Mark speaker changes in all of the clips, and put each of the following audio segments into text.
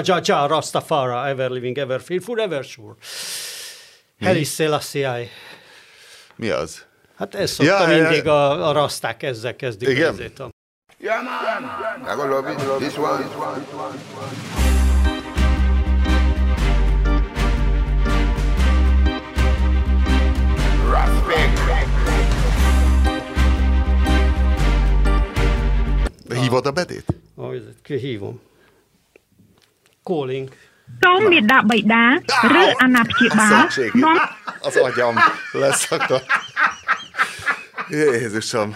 Speaker 1: Ja, ja, Rastafara, ever living, ever fearful, ever sure. Harry Selassie.
Speaker 2: Mi az?
Speaker 1: Hát ez szokta
Speaker 2: Ja,
Speaker 1: mindig
Speaker 2: ja.
Speaker 1: a, a raszták ezzel kezdik.
Speaker 2: Igen?
Speaker 1: ezért a-
Speaker 3: Yeah, man. I gonna love it. This one. Respect.
Speaker 2: Hívod a bedét?
Speaker 1: Ahogy hívom. Calling.
Speaker 4: សូមមេដាបៃតាឬអាណាព្យាបាល
Speaker 2: Szövetségi.
Speaker 4: នាំ
Speaker 2: Az agyam leszakadt. Jézusom.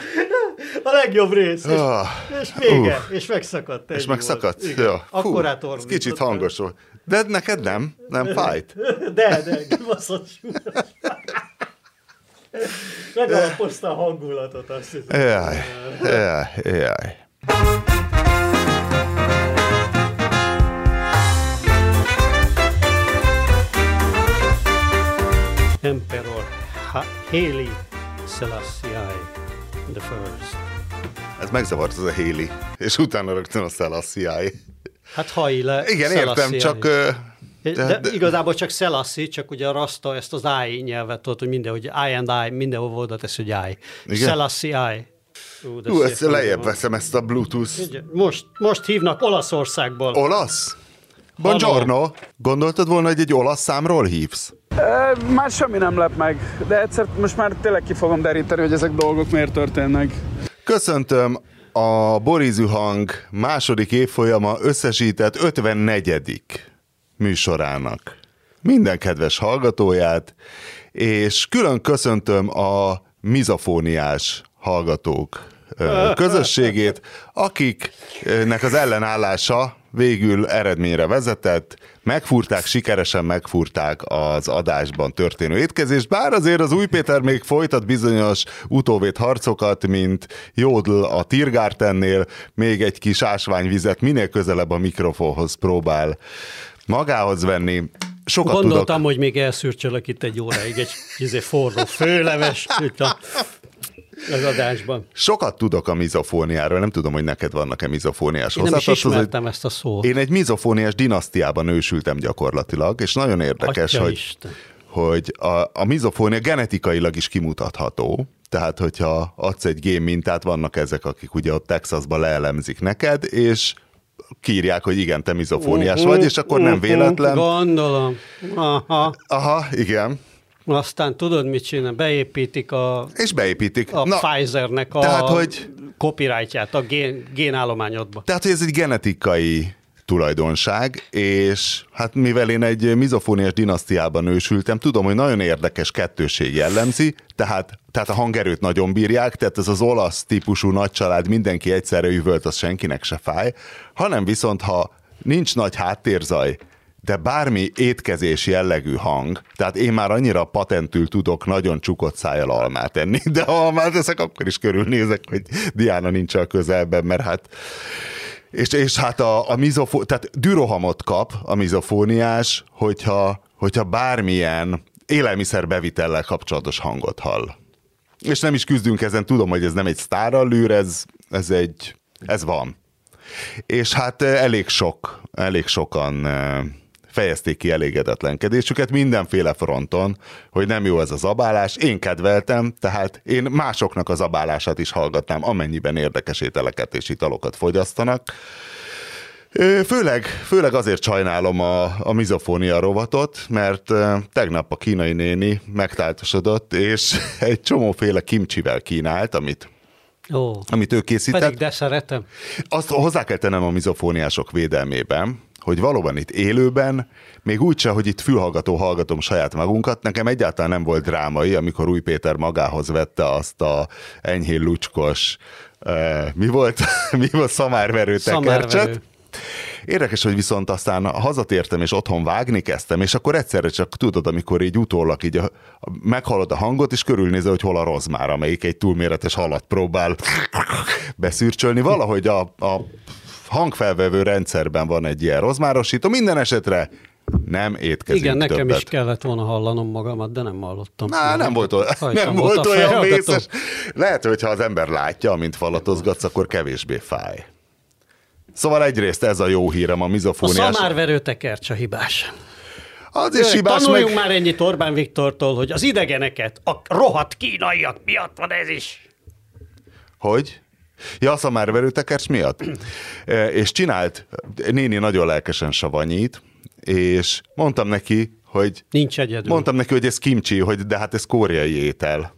Speaker 1: A legjobb rész. És,
Speaker 2: Ah,
Speaker 1: és vége. És megszakadt.
Speaker 2: és
Speaker 1: ennyi
Speaker 2: megszakadt?
Speaker 1: volt. Igen.
Speaker 2: Jó. Fú,
Speaker 1: Akkorát
Speaker 2: ez
Speaker 1: ordított.
Speaker 2: kicsit hangos volt. De neked nem? Nem fájt?
Speaker 1: De, de, kibaszott súlyos. Megalapozta a hangulatot, azt hiszem.
Speaker 2: Jaj, jaj, jaj.
Speaker 1: Emperor ha- Haile Selassie the first.
Speaker 2: Ez megzavart az a Héli, és utána rögtön a Selassie.
Speaker 1: Hát Haile
Speaker 2: Igen, értem,
Speaker 1: Selassie.
Speaker 2: csak... ö,
Speaker 1: De,
Speaker 2: de-
Speaker 1: de, igazából csak Selassie, csak ugye a Rasta ezt az I nyelvet tudod, hogy minden, hogy I and I, mindenhol oda tesz, hogy I.
Speaker 2: Igen?
Speaker 1: Selassie I. Ú, de
Speaker 2: Ú, ezt lejjebb
Speaker 1: van.
Speaker 2: veszem ezt a Bluetooth.
Speaker 1: Ugye, Most, most hívnak Olaszországból.
Speaker 2: Olasz? Buongiorno. Gondoltad volna, hogy egy olasz számról hívsz?
Speaker 5: Ö, Már semmi nem lep meg, de egyszer most már tényleg ki fogom deríteni, hogy ezek dolgok miért történnek.
Speaker 2: Köszöntöm a Borizű Hang második évfolyama összesített 54. műsorának minden kedves hallgatóját, és külön köszöntöm a mizofóniás hallgatók közösségét, akiknek az ellenállása végül eredményre vezetett, megfúrták, sikeresen megfúrták az adásban történő étkezést, bár azért az új Péter még folytat bizonyos utóvét harcokat, mint Jódl a Tirgártennél, még egy kis ásványvizet minél közelebb a mikrofonhoz próbál magához venni. Sokat
Speaker 1: Gondoltam,
Speaker 2: tudok.
Speaker 1: hogy még elszürcsölök itt egy óráig egy izé, forró főleves az adásban.
Speaker 2: Sokat tudok a mizofóniáról, nem tudom, hogy neked vannak-e mizofóniás
Speaker 1: Én nem is ismertem ezt a szót.
Speaker 2: Én egy mizofóniás dinasztiában nősültem gyakorlatilag, és nagyon érdekes,
Speaker 1: Atya
Speaker 2: hogy,
Speaker 1: Isten.
Speaker 2: hogy a, a mizofónia genetikailag is kimutatható. Tehát, hogyha adsz egy gén mintát, vannak ezek, akik ugye ott Texasban leelemzik neked, és kírják, hogy igen, te mizofóniás vagy, és akkor nem véletlen.
Speaker 1: Gondolom. Aha.
Speaker 2: Aha, igen.
Speaker 1: Aztán tudod, mit csinál? Beépítik a,
Speaker 2: És beépítik.
Speaker 1: a Pfizernek a
Speaker 2: tehát, hogy-
Speaker 1: copyrightját a gén, génállományodba.
Speaker 2: Tehát, hogy ez egy genetikai tulajdonság, és hát mivel én egy mizofóniás dinasztiában nősültem, tudom, hogy nagyon érdekes kettőség jellemzi, tehát, tehát a hangerőt nagyon bírják, tehát ez az olasz típusú nagycsalád, mindenki egyszerre üvölt, az senkinek se fáj, hanem viszont, ha nincs nagy háttérzaj, de bármi étkezés jellegű hang, tehát én már annyira patentül tudok nagyon csukott szájjal almát enni, de ha almát eszek, akkor is körülnézek, hogy Diana nincs a közelben, mert hát és, és hát a, a mizofó, tehát dürohamot kap a mizofóniás, hogyha, hogyha bármilyen élelmiszerbevitellel kapcsolatos hangot hall. És nem is küzdünk ezen, tudom, hogy ez nem egy sztárallűr, ez, ez egy, ez van. És hát eh, elég sok, elég sokan eh, fejezték ki elégedetlenkedésüket mindenféle fronton, hogy nem jó ez az abálás. Én kedveltem, tehát én másoknak az abálását is hallgatnám, amennyiben érdekes ételeket és italokat fogyasztanak. Főleg, főleg azért sajnálom a, a mizofónia rovatot, mert tegnap a kínai néni megtáltosodott, és egy csomóféle kimcsivel kínált, amit,
Speaker 1: Ó,
Speaker 2: amit ő készített.
Speaker 1: pedig de szeretem.
Speaker 2: Azt hozzá kell tennem a mizofóniások védelmében, hogy valóban itt élőben, még úgyse, hogy itt fülhallgató hallgatom saját magunkat, nekem egyáltalán nem volt drámai, amikor Új Péter magához vette azt a enyhén lucskos, uh, mi volt, mi volt, szamárverő tekercset.
Speaker 1: Szamárverő.
Speaker 2: Érdekes, hogy viszont aztán hazatértem, és otthon vágni kezdtem, és akkor egyszerre csak tudod, amikor így utólag így a, a, meghallod a hangot, és körülnézel, hogy hol a rozmár, amelyik egy túlméretes halat próbál beszürcsölni. Valahogy a, a hangfelvevő rendszerben van egy ilyen rozmárosító. Minden esetre nem étkezünk
Speaker 1: Igen, nekem
Speaker 2: többet.
Speaker 1: is kellett volna hallanom magamat, de nem hallottam.
Speaker 2: Á, nem volt, olyan, nem
Speaker 1: volt a
Speaker 2: olyan vészes. Lehet, hogy ha az ember látja, amint falatozgatsz, akkor kevésbé fáj. Szóval egyrészt ez a jó hírem a
Speaker 1: A
Speaker 2: mizofóniás.
Speaker 1: szamárverő tekercs a hibás.
Speaker 2: Az is hibás
Speaker 1: tanuljunk
Speaker 2: meg...
Speaker 1: már ennyit Orbán Viktortól, hogy az idegeneket, a rohadt kínaiak miatt van ez is.
Speaker 2: Hogy? Ja, a szamárverő tekercs miatt. E, és csinált, néni nagyon lelkesen savanyít, és mondtam neki, hogy
Speaker 1: Nincs egyedül.
Speaker 2: Mondtam neki, hogy ez kimcsi, hogy de hát ez koreai étel.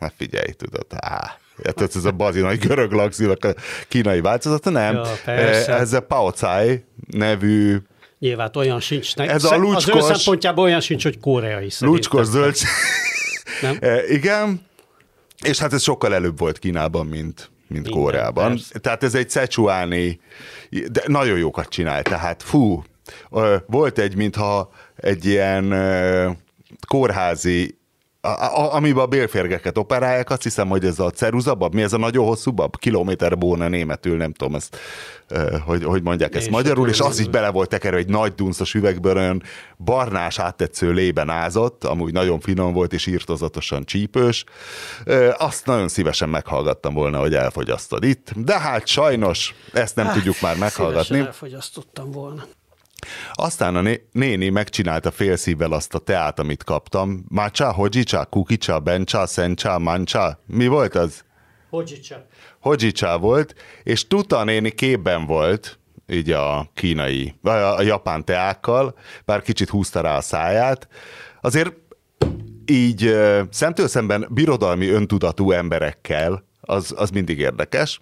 Speaker 2: Hát figyelj, tudod, á, hát ez a bazi nagy görög laxilak a kínai változata, nem.
Speaker 1: Ja, persze.
Speaker 2: ez a Pao Cai nevű
Speaker 1: Nyilván olyan sincs. Ne,
Speaker 2: Ez a
Speaker 1: az ő
Speaker 2: lucskos-
Speaker 1: szempontjából olyan sincs, hogy koreai szerintem.
Speaker 2: lucskos zöld.
Speaker 1: Nem?
Speaker 2: E, Igen, és hát ez sokkal előbb volt Kínában, mint, mint
Speaker 1: Minden,
Speaker 2: Koreában.
Speaker 1: persze.
Speaker 2: Tehát ez egy szechuáni, de nagyon jókat csinál, tehát fú, volt egy, mintha egy ilyen kórházi a, a, amiben a bélférgeket operálják, azt hiszem, hogy ez a ceruzabab, mi ez a nagyon hosszú bab? Kilométer bóna németül, nem tudom ezt, hogy, hogy mondják ezt
Speaker 1: Én
Speaker 2: magyarul, és az így bele volt tekerve egy nagy dunszos üvegből, olyan barnás áttetsző lében ázott, amúgy nagyon finom volt és írtozatosan csípős. Azt nagyon szívesen meghallgattam volna, hogy elfogyasztod itt, de hát sajnos ezt nem tudjuk már meghallgatni.
Speaker 1: Elfogyasztottam volna.
Speaker 2: Aztán a né- néni megcsinálta félszívvel azt a teát, amit kaptam. Mácsa, hojicsa, kukicsa, bencsa, szencsa, mancsa. Mi volt az?
Speaker 1: Hodzsicsa.
Speaker 2: Hojicsa volt, és Tuta néni képben volt, így a kínai, vagy a, a japán teákkal, bár kicsit húzta rá a száját. Azért így szemtől szemben birodalmi öntudatú emberekkel, az, az mindig érdekes,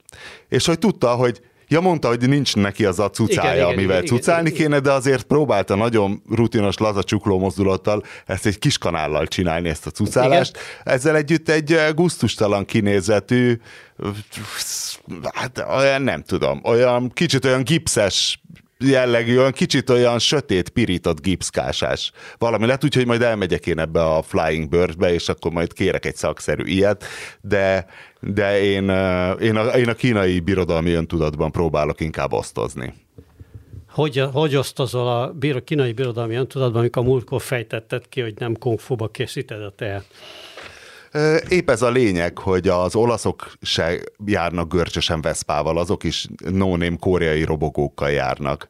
Speaker 2: és hogy tudta, hogy Ja, mondta, hogy nincs neki az a cucája,
Speaker 1: Igen, igen,
Speaker 2: amivel
Speaker 1: igen,
Speaker 2: cucálni
Speaker 1: igen,
Speaker 2: kéne, de azért próbálta nagyon rutinos, laza csukló mozdulattal ezt egy kis kanállal csinálni, ezt a cucálást. Ezzel együtt egy eh, guztustalan kinézetű, hát olyan nem tudom, olyan kicsit olyan gipszes jellegű, olyan kicsit olyan sötét, pirított gipszkásás. Valami lett, úgyhogy majd elmegyek én ebbe a Flying Birdbe, és akkor majd kérek egy szakszerű ilyet, de, de én, én, a, én a kínai birodalmi öntudatban próbálok inkább osztozni.
Speaker 1: Hogy, hogy osztozol a kínai birodalmi öntudatban, amikor a múltkor fejtetted ki, hogy nem kung fu-ba készíted a teát?
Speaker 2: Épp ez a lényeg, hogy az olaszok se járnak görcsösen Veszpával, azok is no-name koreai robogókkal járnak.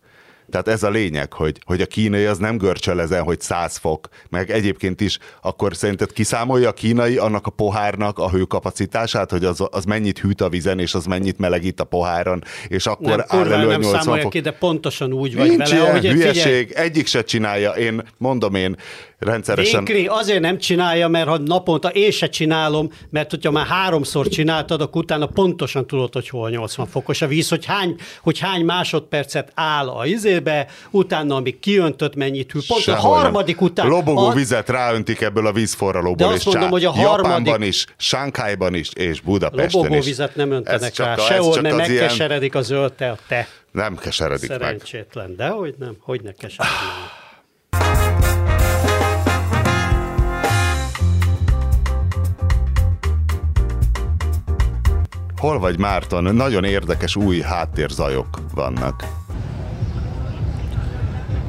Speaker 2: Tehát ez a lényeg, hogy, hogy a kínai az nem görcsöl ezen, hogy 100 fok, meg egyébként is akkor szerinted kiszámolja a kínai annak a pohárnak a hőkapacitását, hogy az, az mennyit hűt a vizen, és az mennyit melegít a poháron, és akkor
Speaker 1: Nem,
Speaker 2: áll elő
Speaker 1: nem
Speaker 2: 80
Speaker 1: számolja
Speaker 2: fok.
Speaker 1: ki, de pontosan úgy vagy
Speaker 2: Nincs
Speaker 1: vele,
Speaker 2: ilyen
Speaker 1: figyelj,
Speaker 2: hülyeség, egyik se csinálja. Én mondom én rendszeresen.
Speaker 1: Vénkri azért nem csinálja, mert ha naponta én se csinálom, mert hogyha már háromszor csináltad, akkor utána pontosan tudod, hogy hol 80 fokos a víz, hogy hány, hogy hány másodpercet áll a izébe, utána amíg kiöntött mennyit hű. Pont
Speaker 2: Sehol
Speaker 1: a
Speaker 2: nem.
Speaker 1: harmadik után.
Speaker 2: Lobogó
Speaker 1: a,
Speaker 2: vizet ráöntik ebből a vízforralóból,
Speaker 1: De azt mondom,
Speaker 2: csá.
Speaker 1: hogy a harmadik-
Speaker 2: Japánban is, Sánkhájban is, és Budapesten
Speaker 1: lobogó
Speaker 2: is.
Speaker 1: vizet nem
Speaker 2: Ez
Speaker 1: öntenek
Speaker 2: csak
Speaker 1: rá,
Speaker 2: a- ez
Speaker 1: sehol, mert
Speaker 2: az ilyen-
Speaker 1: megkeseredik a zöld te.
Speaker 2: Nem keseredik meg.
Speaker 1: Szerencsétlen, de hogy nem, hogy ne keseredik
Speaker 2: Hol vagy Márton? Nagyon érdekes új háttérzajok vannak.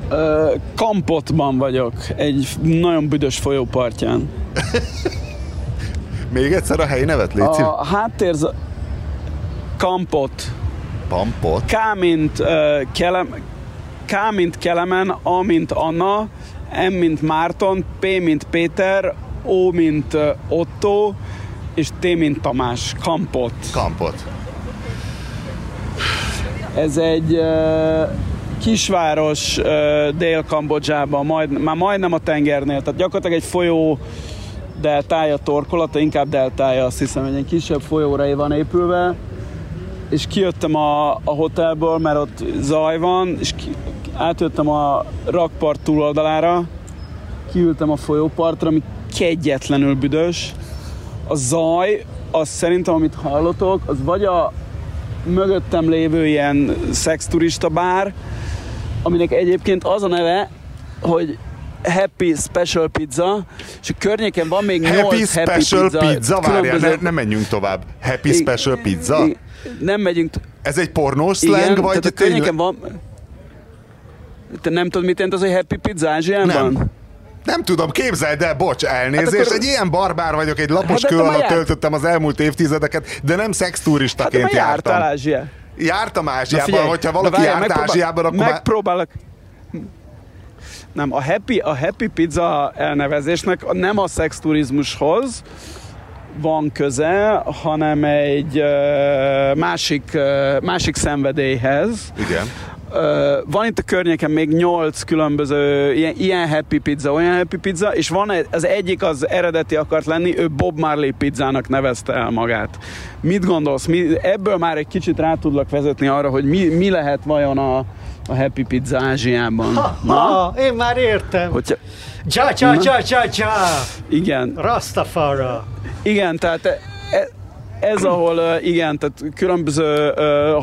Speaker 5: Ö, Kampotban vagyok, egy nagyon büdös folyópartján.
Speaker 2: Még egyszer a helyi nevet, Léci? A...
Speaker 5: A háttér... Kampot.
Speaker 2: Pampot.
Speaker 5: K mint, uh, kelem, K mint Kelemen, A mint Anna, M mint Márton, P mint Péter, O mint uh, Otto, és T mint Tamás. Kampot.
Speaker 2: Kampot.
Speaker 5: Ez egy uh, kisváros uh, Dél-Kambodzsában, majd, már majdnem a tengernél, tehát gyakorlatilag egy folyó deltája, torkolata, inkább deltája, azt hiszem, egy kisebb folyóra van épülve, és kijöttem a, a hotelből, mert ott zaj van, és ki, átjöttem a rakpart túloldalára, kiültem a folyópartra, ami kegyetlenül büdös. A zaj, az szerintem, amit hallotok, az vagy a mögöttem lévő ilyen szexturista bár, aminek egyébként az a neve, hogy Happy Special Pizza, és a környéken van még
Speaker 2: Happy
Speaker 5: 8 Happy
Speaker 2: Special
Speaker 5: Pizza.
Speaker 2: Pizza, várjál, ne,
Speaker 5: különböző-
Speaker 2: ne menjünk tovább. Happy
Speaker 5: I-
Speaker 2: Special Pizza?
Speaker 5: I- Nem megyünk, t-
Speaker 2: Ez egy pornós
Speaker 5: igen,
Speaker 2: slang, vagy
Speaker 5: tehát a
Speaker 2: tényleg?
Speaker 5: környéken van... Te nem tudod, mit jelent az, hogy Happy Pizza Ázsiában?
Speaker 2: Nem. Nem tudom, képzeld el, bocs, elnézést.
Speaker 5: Hát akkor-
Speaker 2: Egy ilyen barbár vagyok, egy lapos
Speaker 5: Hát
Speaker 2: kő alatt
Speaker 5: járt-
Speaker 2: töltöttem az elmúlt évtizedeket, de nem
Speaker 5: Hát
Speaker 2: szexturistaként
Speaker 5: jártál
Speaker 2: jártam.
Speaker 5: Ázsia.
Speaker 2: Jártam Ázsiában,
Speaker 5: figyelj,
Speaker 2: hogyha valaki
Speaker 5: várjál,
Speaker 2: járt
Speaker 5: megpróbál-
Speaker 2: Ázsiában, akkor már...
Speaker 5: Megpróbálok... Nem, a happy, a happy pizza elnevezésnek nem a szexturizmushoz van köze, hanem egy másik, másik szenvedélyhez.
Speaker 2: Igen.
Speaker 5: Van itt a környéken még nyolc különböző ilyen, ilyen happy pizza, olyan happy pizza, és van az egyik az eredeti akart lenni, ő Bob Marley pizzának nevezte el magát. Mit gondolsz? Mi, ebből már egy kicsit rá tudlak vezetni arra, hogy mi, mi lehet vajon a, a happy pizza Ázsiában.
Speaker 1: Ha, én már értem.
Speaker 5: Hogyha,
Speaker 1: Csa, csa, csa, csa, csa.
Speaker 5: igen,
Speaker 1: Rastafara.
Speaker 5: igen, tehát e, e, ez ahol, igen, tehát különböző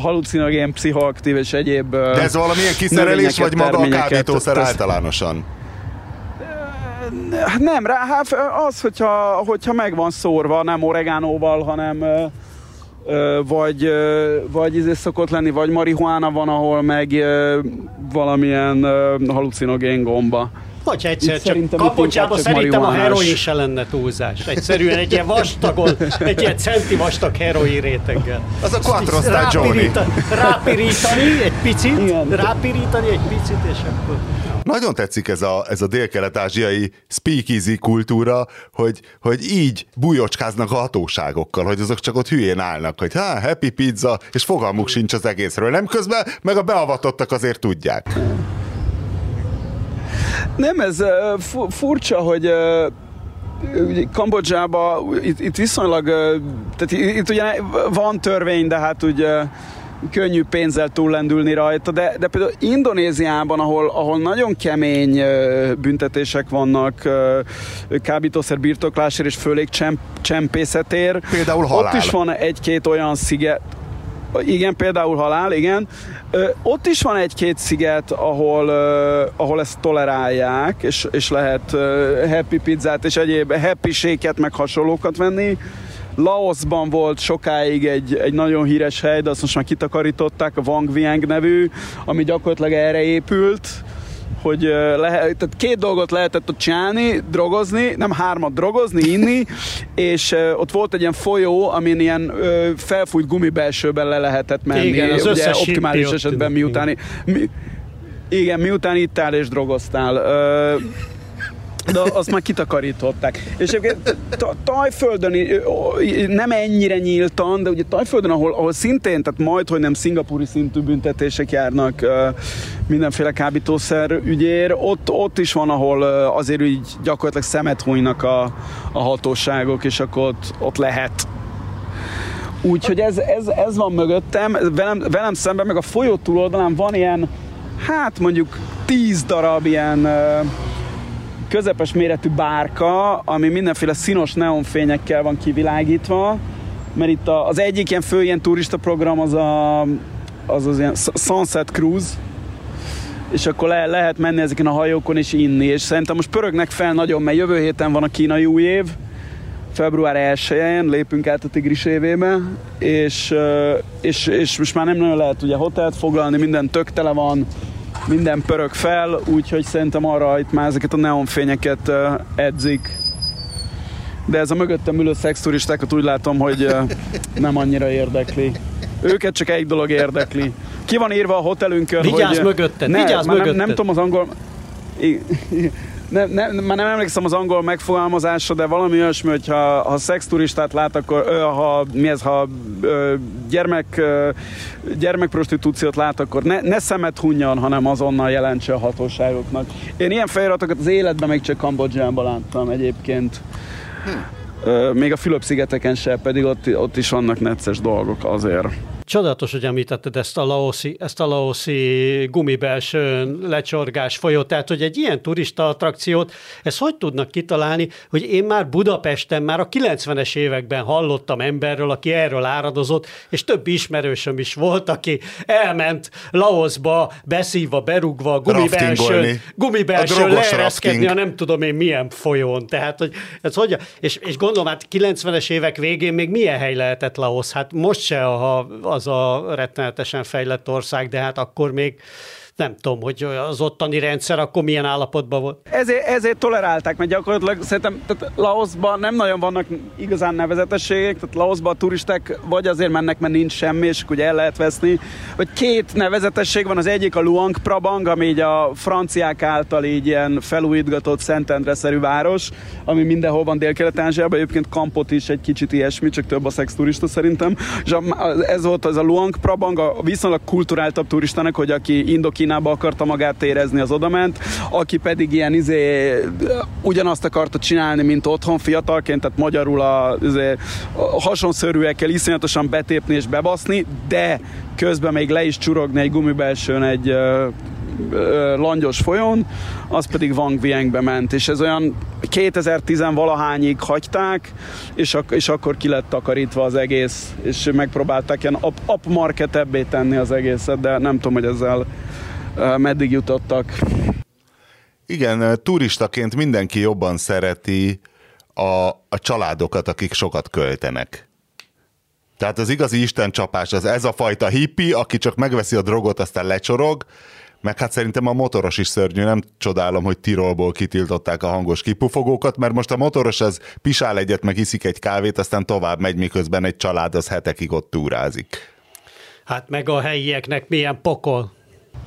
Speaker 5: halucinogén, pszichoaktív és egyéb
Speaker 2: De ez valamilyen kiszerelés, vagy maga a kábítószer általánosan?
Speaker 5: Hát nem, rá, hát az, hogyha, hogyha meg van szórva, nem oregánóval, hanem vagy, vagy izé szokott lenni, vagy marihuána van, ahol meg valamilyen halucinogén gomba.
Speaker 1: Vagy egyszer
Speaker 5: Itt
Speaker 1: csak
Speaker 5: csak
Speaker 1: szerintem a heroin se lenne túlzás. Egyszerűen egy ilyen vastagon, egy ilyen centi vastag heroin réteggel.
Speaker 2: Az a Quattro Stagioni.
Speaker 1: rápirítani, rápirítani egy picit,
Speaker 5: Igen.
Speaker 1: rápirítani egy picit, és akkor...
Speaker 2: Nagyon tetszik ez a, ez a dél-kelet-ázsiai speakeasy kultúra, hogy, hogy így bujocskáznak a hatóságokkal, hogy azok csak ott hülyén állnak, hogy hát happy pizza, és fogalmuk sincs az egészről. Nem közben, meg a beavatottak azért tudják.
Speaker 5: Nem, ez furcsa, hogy ö, ugye Kambodzsában itt, itt viszonylag, tehát itt, ugye van törvény, de hát ugye könnyű pénzzel túllendülni rajta, de, de például Indonéziában, ahol, ahol nagyon kemény büntetések vannak kábítószer birtoklásért és főleg csemp, csempészetért.
Speaker 2: Például halál.
Speaker 5: Ott is van egy-két olyan sziget, igen, például halál, igen. Ö, ott is van egy-két sziget, ahol, ö, ahol ezt tolerálják, és, és lehet ö, happy pizzát és egyéb happy séket, meg hasonlókat venni. Laosban volt sokáig egy, egy nagyon híres hely, de azt most már kitakarították, a Wang Vieng nevű, ami gyakorlatilag erre épült, hogy lehet, tehát két dolgot lehetett ott csinálni, drogozni, nem hármat drogozni, inni, és ott volt egy ilyen folyó, amin ilyen felfújt gumibelsőben le lehetett menni.
Speaker 1: Igen, az
Speaker 5: ugye optimális esetben miután, mi, igen, miután ittál és drogoztál. Ö, de azt már kitakarították. És egyébként Ta- Tajföldön nem ennyire nyíltan, de ugye Tajföldön, ahol, ahol szintén, tehát majd, hogy nem szingapúri szintű büntetések járnak mindenféle kábítószer ügyér, ott, ott is van, ahol azért így gyakorlatilag szemet hunynak a, a hatóságok, és akkor ott, ott lehet Úgyhogy ez, ez, ez van mögöttem, velem, velem szemben, meg a folyó túloldalán van ilyen, hát mondjuk tíz darab ilyen ö, közepes méretű bárka, ami mindenféle színos neonfényekkel van kivilágítva, mert itt az egyik ilyen fő ilyen turista program az a, az, az ilyen Sunset Cruise, és akkor le, lehet menni ezeken a hajókon és inni, és szerintem most pörögnek fel nagyon, mert jövő héten van a kínai új év, február 1-én lépünk át a Tigris évébe, és, és, és most már nem nagyon lehet ugye hotelt foglalni, minden tök tele van, minden pörög fel, úgyhogy szerintem arra itt már ezeket a neonfényeket edzik. De ez a mögöttem ülő szexturistákat úgy látom, hogy nem annyira érdekli. Őket csak egy dolog érdekli. Ki van írva a hotelünkön,
Speaker 1: Vigyázz
Speaker 5: hogy...
Speaker 1: mögötted,
Speaker 5: ne,
Speaker 1: vigyázz
Speaker 5: már nem,
Speaker 1: mögötted.
Speaker 5: nem tudom az angol... I- nem, nem, már nem emlékszem az angol megfogalmazásra, de valami olyasmi, hogy ha, ha szexturistát lát, akkor ö, ha, mi ez, ha ö, gyermek, ö, gyermekprostitúciót lát, akkor ne, ne szemet hunjan, hanem azonnal jelentse a hatóságoknak. Én ilyen feliratokat az életben még csak Kambodzsában láttam egyébként. Ö, még a Fülöp-szigeteken se, pedig ott, ott is vannak necces dolgok azért.
Speaker 1: Csodálatos, hogy említetted ezt a laoszi, ezt a laoszi gumibelsőn lecsorgás folyót, tehát hogy egy ilyen turista attrakciót, ezt hogy tudnak kitalálni, hogy én már Budapesten már a 90-es években hallottam emberről, aki erről áradozott, és több ismerősöm is volt, aki elment Laosba, beszívva, gumibelsőn,
Speaker 2: Raftingolni. A
Speaker 1: gumibelsőn
Speaker 2: drogos
Speaker 1: leereszkedni a nem tudom én milyen folyón. Tehát, hogy ez hogy, és, és gondolom, hát 90-es évek végén még milyen hely lehetett Laos? Hát most se a, az a rettenetesen fejlett ország, de hát akkor még nem tudom, hogy az ottani rendszer akkor milyen állapotban volt.
Speaker 5: Ezért, ezért tolerálták, mert gyakorlatilag szerintem tehát Laosban nem nagyon vannak igazán nevezetességek, tehát Laosban a turisták vagy azért mennek, mert nincs semmi, és ugye el lehet veszni, vagy két nevezetesség van, az egyik a Luang Prabang, ami így a franciák által így ilyen felújítgatott Szentendre-szerű város, ami mindenhol van Dél-Kelet-Ázsiában, egyébként Kampot is egy kicsit ilyesmi, csak több a szex turista szerintem, és ez volt az a Luang Prabang, a viszonylag kulturáltabb turistának, hogy aki Indokínába akarta magát érezni, az odament, aki pedig ilyen izé, ugyanazt akarta csinálni, mint otthon fiatalként, tehát magyarul a, izé, a hasonszörűekkel iszonyatosan betépni és bebaszni, de közben még le is csurogni egy gumibelsőn egy langyos folyón, az pedig Wang Viengbe ment, és ez olyan 2010-valahányig hagyták, és, ak- és akkor ki lett takarítva az egész, és megpróbálták ilyen upmarketebbé tenni az egészet, de nem tudom, hogy ezzel meddig jutottak.
Speaker 2: Igen, turistaként mindenki jobban szereti a, a családokat, akik sokat költenek. Tehát az igazi istencsapás az ez a fajta hippi, aki csak megveszi a drogot, aztán lecsorog, meg hát szerintem a motoros is szörnyű, nem csodálom, hogy Tirolból kitiltották a hangos kipufogókat, mert most a motoros az pisál egyet, meg iszik egy kávét, aztán tovább megy, miközben egy család az hetekig ott túrázik.
Speaker 1: Hát meg a helyieknek milyen pokol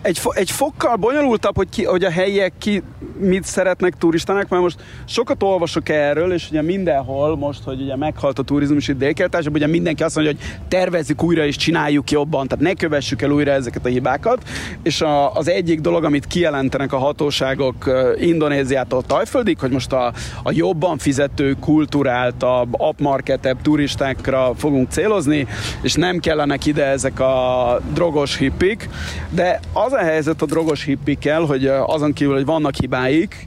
Speaker 5: egy, fo- egy fokkal bonyolultabb, hogy, ki, hogy a helyiek ki mit szeretnek turistának, mert most sokat olvasok erről, és ugye mindenhol most, hogy ugye meghalt a turizmus itt dél ugye mindenki azt mondja, hogy tervezzük újra és csináljuk jobban, tehát ne kövessük el újra ezeket a hibákat, és a, az egyik dolog, amit kijelentenek a hatóságok Indonéziától Tajföldig, hogy most a, a jobban fizető, kulturáltabb, upmarketebb turistákra fogunk célozni, és nem kellenek ide ezek a drogos hippik, de az a helyzet a drogos hippikkel, hogy azon kívül, hogy vannak hibáik,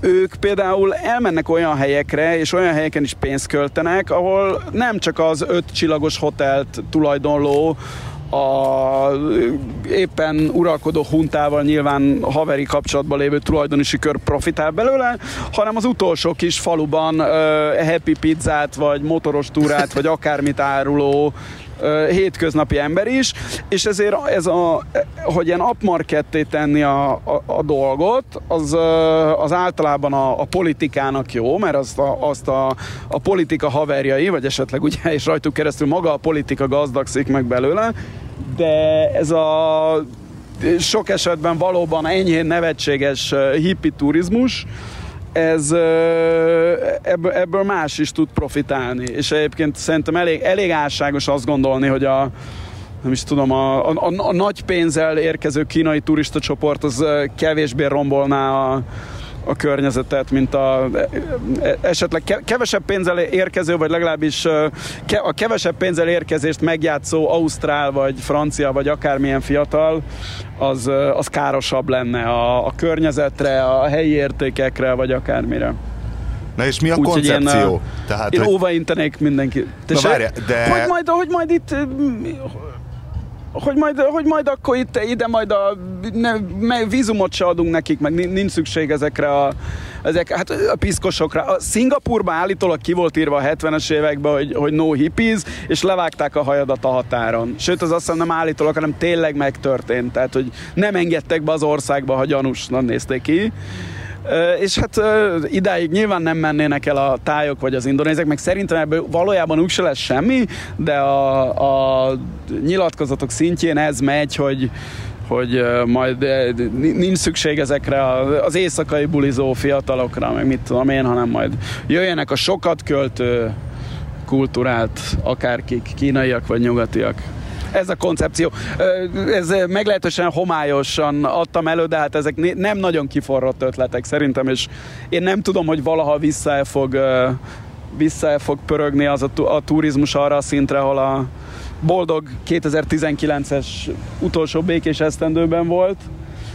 Speaker 5: ők például elmennek olyan helyekre, és olyan helyeken is pénzt költenek, ahol nem csak az öt csillagos hotelt tulajdonló, a éppen uralkodó huntával nyilván haveri kapcsolatban lévő tulajdonosi kör profitál belőle, hanem az utolsó kis faluban uh, happy pizzát, vagy motoros túrát, vagy akármit áruló hétköznapi ember is, és ezért ez a, hogy ilyen upmarketté tenni a, a, a dolgot, az, az általában a, a politikának jó, mert azt a, azt a, a politika haverjai, vagy esetleg ugye, és rajtuk keresztül maga a politika gazdagszik meg belőle, de ez a sok esetben valóban enyhén nevetséges hippi turizmus, ez ebből, más is tud profitálni. És egyébként szerintem elég, elég álságos azt gondolni, hogy a nem is tudom, a, a, a nagy pénzzel érkező kínai turista csoport az kevésbé rombolná a, a környezetet, mint a esetleg kevesebb pénzzel érkező, vagy legalábbis a kevesebb pénzzel érkezést megjátszó ausztrál, vagy francia, vagy akármilyen fiatal, az, az károsabb lenne a, a környezetre, a helyi értékekre, vagy akármire.
Speaker 2: Na és mi a Úgy, koncepció? Én,
Speaker 5: Tehát, én hogy... óvaintenék mindenki.
Speaker 2: Na várja, de...
Speaker 5: Hogy majd, hogy majd itt hogy majd, hogy majd akkor itt, ide majd a ne, vízumot se adunk nekik, meg nincs szükség ezekre a, ezek, hát a piszkosokra. A Szingapurban állítólag ki volt írva a 70-es években, hogy, hogy no hippies, és levágták a hajadat a határon. Sőt, az azt hiszem nem állítólag, hanem tényleg megtörtént. Tehát, hogy nem engedtek be az országba, ha gyanúsnak nézték ki. És hát idáig nyilván nem mennének el a tájok vagy az indonézek, meg szerintem ebből valójában úgyse lesz semmi, de a, a nyilatkozatok szintjén ez megy, hogy hogy majd nincs szükség ezekre az éjszakai bulizó fiatalokra, meg mit tudom én, hanem majd jöjjenek a sokat költő kulturált akárkik, kínaiak vagy nyugatiak ez a koncepció. Ez meglehetősen homályosan adtam elő, de hát ezek nem nagyon kiforrott ötletek szerintem, és én nem tudom, hogy valaha vissza fog vissza fog pörögni az a, a turizmus arra a szintre, ahol a boldog 2019-es utolsó békés esztendőben volt.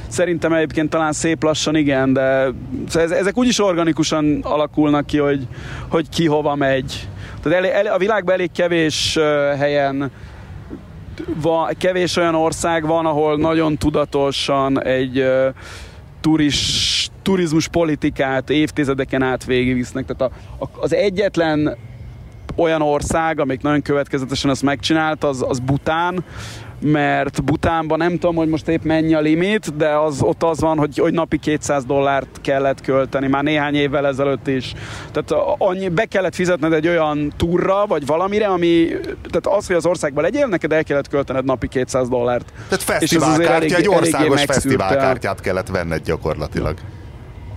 Speaker 5: Szerintem egyébként talán szép lassan igen, de ezek úgyis organikusan alakulnak ki, hogy, hogy ki hova megy. Tehát elé, elé, a világban elég kevés helyen van, kevés olyan ország van, ahol nagyon tudatosan egy turis, turizmus politikát évtizedeken át végigvisznek. Tehát a, a, az egyetlen olyan ország, amik nagyon következetesen ezt megcsinált, az, az Bután, mert Butánban nem tudom, hogy most épp mennyi a limit, de az, ott az van, hogy, hogy napi 200 dollárt kellett költeni, már néhány évvel ezelőtt is. Tehát annyi, be kellett fizetned egy olyan túra, vagy valamire, ami, tehát az, hogy az országban legyél, neked el kellett költened napi 200 dollárt.
Speaker 2: Tehát fesztiválkártya, egy országos fesztiválkártyát kellett venned gyakorlatilag.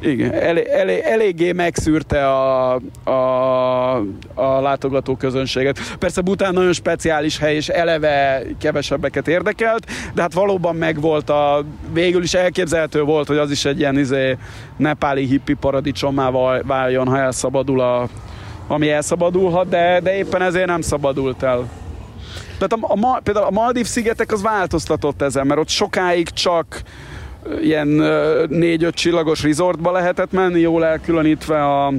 Speaker 5: Igen, elég, elég, eléggé megszűrte a, a, a látogató közönséget. Persze Bután nagyon speciális hely, és eleve kevesebbeket érdekelt, de hát valóban megvolt a, végül is elképzelhető volt, hogy az is egy ilyen izé, nepáli hippi paradicsommá váljon, ha elszabadul a, ami elszabadulhat, de, de éppen ezért nem szabadult el. Tehát a, a, például a Maldív szigetek az változtatott ezen, mert ott sokáig csak ilyen négy-öt csillagos resortba lehetett menni, jól elkülönítve a,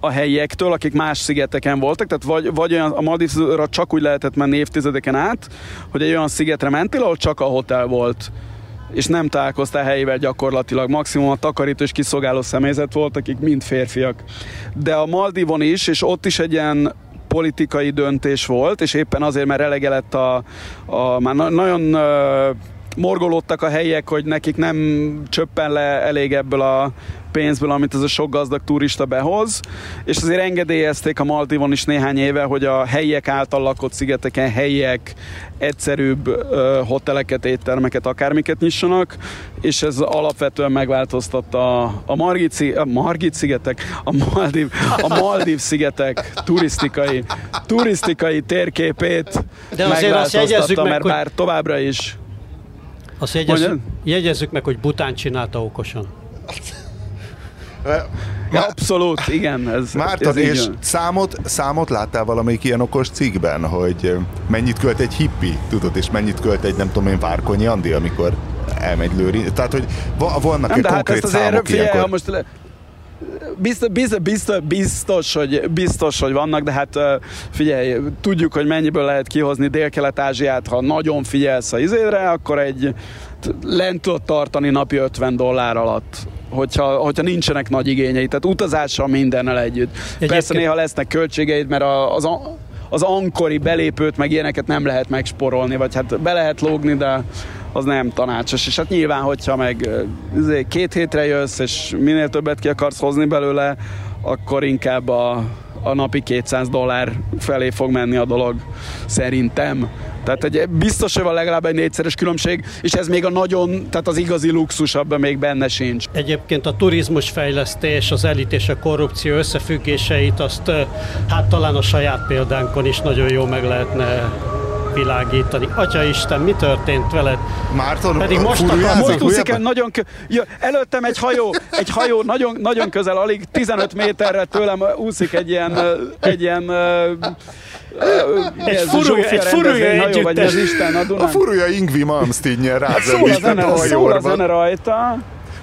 Speaker 5: a helyiektől, akik más szigeteken voltak, tehát vagy, vagy olyan, a Maldivra csak úgy lehetett menni évtizedeken át, hogy egy olyan szigetre mentél, ahol csak a hotel volt és nem találkoztál helyével gyakorlatilag. Maximum a takarító és kiszolgáló személyzet volt, akik mind férfiak. De a Maldivon is, és ott is egy ilyen politikai döntés volt, és éppen azért, mert elege lett a, a már na- nagyon morgolódtak a helyek, hogy nekik nem csöppen le elég ebből a pénzből, amit ez a sok gazdag turista behoz, és azért engedélyezték a Maldivon is néhány éve, hogy a helyiek által lakott szigeteken helyiek egyszerűbb ö, hoteleket, éttermeket, akármiket nyissanak, és ez alapvetően megváltoztatta a, a, Margit, a Margit szigetek, a Maldív, a Maldív szigetek turisztikai, turisztikai térképét
Speaker 1: De azért azt jegyezzük meg,
Speaker 5: mert
Speaker 1: hogy...
Speaker 5: bár továbbra is
Speaker 1: azt jegyezzük, jegyezzük meg, hogy Bután csinálta okosan.
Speaker 5: Ja, abszolút, igen. Ez,
Speaker 2: Márton,
Speaker 5: ez
Speaker 2: és számot, számot láttál valamelyik ilyen okos cikkben, hogy mennyit költ egy hippi, tudod, és mennyit költ egy, nem tudom én, Várkonyi Andi, amikor elmegy lőri. Tehát, hogy vannak egy konkrét hát ezt számok figyelj, ilyenkor.
Speaker 5: Most le, biztos, biztos, biztos, biztos, hogy, biztos, hogy vannak, de hát figyelj, tudjuk, hogy mennyiből lehet kihozni Dél-Kelet-Ázsiát, ha nagyon figyelsz a izére, akkor egy lent tudod tartani napi 50 dollár alatt hogyha, hogyha nincsenek nagy igényei, tehát utazással mindennel együtt. Egyébként... Persze néha lesznek költségeid, mert az, az ankori belépőt, meg ilyeneket nem lehet megsporolni, vagy hát be lehet lógni, de az nem tanácsos. És hát nyilván, hogyha meg izé, két hétre jössz, és minél többet ki akarsz hozni belőle, akkor inkább a, a napi 200 dollár felé fog menni a dolog, szerintem. Tehát egy, biztos, hogy van legalább egy négyszeres különbség, és ez még a nagyon, tehát az igazi luxus abban még benne sincs.
Speaker 1: Egyébként a turizmus fejlesztés, az elit és a korrupció összefüggéseit azt hát talán a saját példánkon is nagyon jó meg lehetne világítani. Atya Isten, mi történt veled?
Speaker 2: Márton,
Speaker 1: Pedig most, akar,
Speaker 5: most úszik el, nagyon kö... ja, előttem egy hajó, egy hajó nagyon, nagyon közel, alig 15 méterre tőlem úszik egy ilyen, egy ilyen
Speaker 1: egy furúja, egy furúja együttes.
Speaker 5: Vagy az Isten a Dunán.
Speaker 2: A furúja Ingvi Malmsteenje rá
Speaker 5: szól a zene, szól a zene rajta.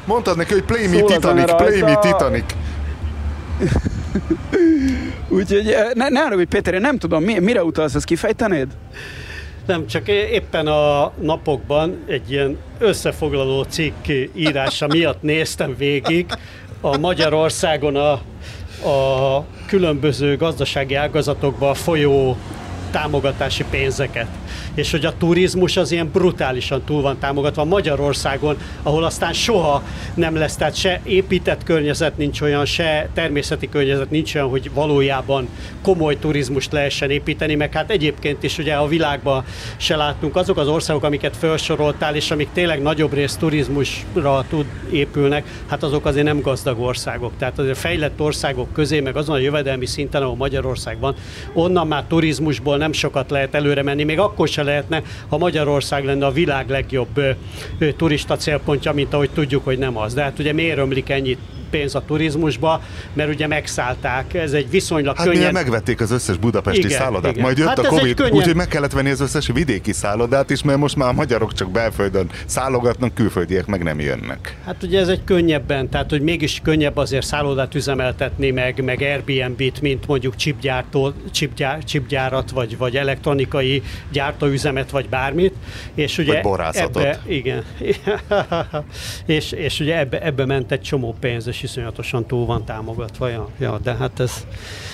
Speaker 2: Mondtad neki, hogy play me Titanic, play me Titanic.
Speaker 5: Úgyhogy ne, ne arra, hogy Péter, én nem tudom, mi, mire utalsz, ezt kifejtenéd?
Speaker 1: Nem, csak éppen a napokban egy ilyen összefoglaló cikk írása miatt néztem végig a Magyarországon a, a különböző gazdasági ágazatokba folyó támogatási pénzeket és hogy a turizmus az ilyen brutálisan túl van támogatva Magyarországon, ahol aztán soha nem lesz, tehát se épített környezet nincs olyan, se természeti környezet nincs olyan, hogy valójában komoly turizmust lehessen építeni, meg hát egyébként is ugye a világban se láttunk azok az országok, amiket felsoroltál, és amik tényleg nagyobb rész turizmusra tud épülnek, hát azok azért nem gazdag országok. Tehát azért fejlett országok közé, meg azon a jövedelmi szinten, ahol Magyarország van, onnan már turizmusból nem sokat lehet előre menni, még akkor se lehetne, ha Magyarország lenne a világ legjobb ö, ö, turista célpontja, mint ahogy tudjuk, hogy nem az. De hát ugye miért ömlik ennyit pénz a turizmusba, mert ugye megszállták, ez egy viszonylag
Speaker 2: hát
Speaker 1: könnyen...
Speaker 2: megvették az összes budapesti igen, szállodát, igen. majd jött hát a Covid, könnyen... úgyhogy meg kellett venni az összes vidéki szállodát is, mert most már a magyarok csak belföldön szállogatnak, külföldiek meg nem jönnek.
Speaker 1: Hát ugye ez egy könnyebben, tehát hogy mégis könnyebb azért szállodát üzemeltetni, meg, meg Airbnb-t, mint mondjuk chipgyártó, chipgyár, chipgyárat, vagy, vagy elektronikai gyártóüzemet, vagy bármit. És ugye
Speaker 2: vagy Ebbe,
Speaker 1: igen. és, és ugye ebbe, ebbe ment egy csomó pénz, és is iszonyatosan túl van támogatva. Ja, ja, de hát ez...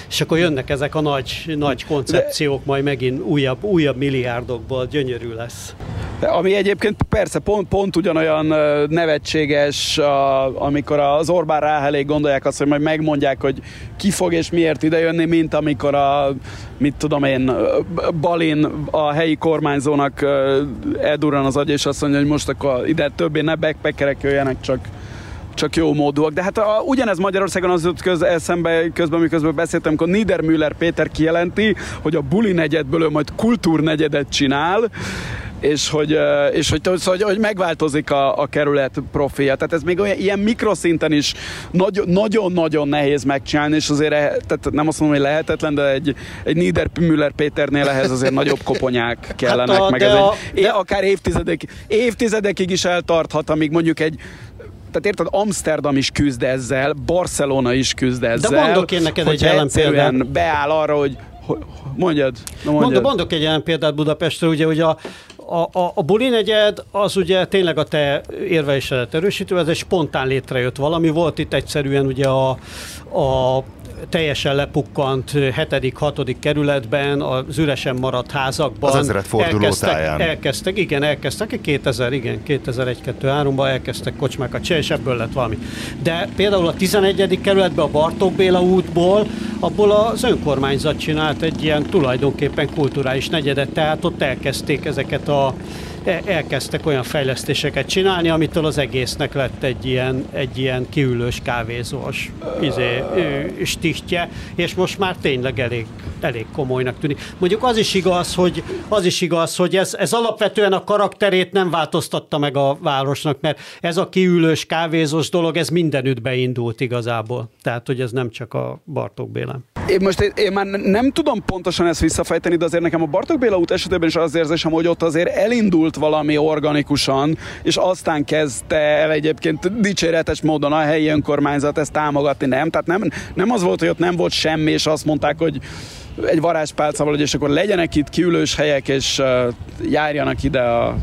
Speaker 1: És akkor jönnek ezek a nagy, nagy koncepciók, majd megint újabb, újabb milliárdokból, gyönyörű lesz.
Speaker 5: Ami egyébként persze pont, pont ugyanolyan nevetséges, a, amikor az Orbán ráhelé gondolják azt, hogy majd megmondják, hogy ki fog és miért idejönni, mint amikor a, mit tudom én, Balin a helyi kormányzónak ö, eldurran az agy, és azt mondja, hogy most akkor ide többé ne backpackerek jöjjenek, csak csak jó módúak. De hát a, ugyanez Magyarországon az jut köz, eszembe közben, miközben beszéltem, amikor Niedermüller Péter kijelenti, hogy a buli negyedből ő majd kultúrnegyedet csinál, és hogy, és hogy, hogy, hogy megváltozik a, a kerület profilja. Tehát ez még olyan, ilyen mikroszinten is nagy- nagyon-nagyon nehéz megcsinálni, és azért e- tehát nem azt mondom, hogy lehetetlen, de egy, egy Niedermüller Péternél ehhez azért nagyobb koponyák kellenek,
Speaker 1: Hát a-
Speaker 5: meg ez
Speaker 1: a-
Speaker 5: egy,
Speaker 1: de-
Speaker 5: akár évtizedek, évtizedekig is eltarthat, amíg mondjuk egy tehát érted, Amsterdam is küzd ezzel, Barcelona is küzd ezzel.
Speaker 1: mondok én neked egy ellenpéldát.
Speaker 5: beáll arra, hogy mondjad, na mondjad.
Speaker 1: Mondok, mondok egy ilyen példát Budapestre, ugye, hogy a, a, a, a buli negyed az ugye tényleg a te érvelésedet erősítő, ez egy spontán létrejött valami. Volt itt egyszerűen ugye a, a teljesen lepukkant 7.-6. kerületben, az üresen maradt házakban.
Speaker 2: Az ezredforduló
Speaker 1: elkezdtek,
Speaker 2: táján.
Speaker 1: elkezdtek, igen, elkezdtek, 2000, igen, 2001-2-3-ban elkezdtek kocsmákat csinálni, és ebből lett valami. De például a 11. kerületben a Bartók Béla útból, abból az önkormányzat csinált egy ilyen tulajdonképpen kulturális negyedet, tehát ott elkezdték ezeket a elkezdtek olyan fejlesztéseket csinálni, amitől az egésznek lett egy ilyen, egy ilyen kiülős kávézós izé, stichtje, és most már tényleg elég, elég komolynak tűnik. Mondjuk az is igaz, hogy, az is igaz, hogy ez, ez alapvetően a karakterét nem változtatta meg a városnak, mert ez a kiülős kávézós dolog, ez mindenütt beindult igazából. Tehát, hogy ez nem csak a Bartók Bélán.
Speaker 5: Én most én, én már nem tudom pontosan ezt visszafejteni, de azért nekem a Bartók Béla út esetében is az érzésem, hogy ott azért elindult valami organikusan, és aztán kezdte el egyébként dicséretes módon a helyi önkormányzat ezt támogatni, nem? Tehát nem, nem az volt, hogy ott nem volt semmi, és azt mondták, hogy egy varázspálcával, hogy és akkor legyenek itt kiülős helyek, és uh, járjanak ide a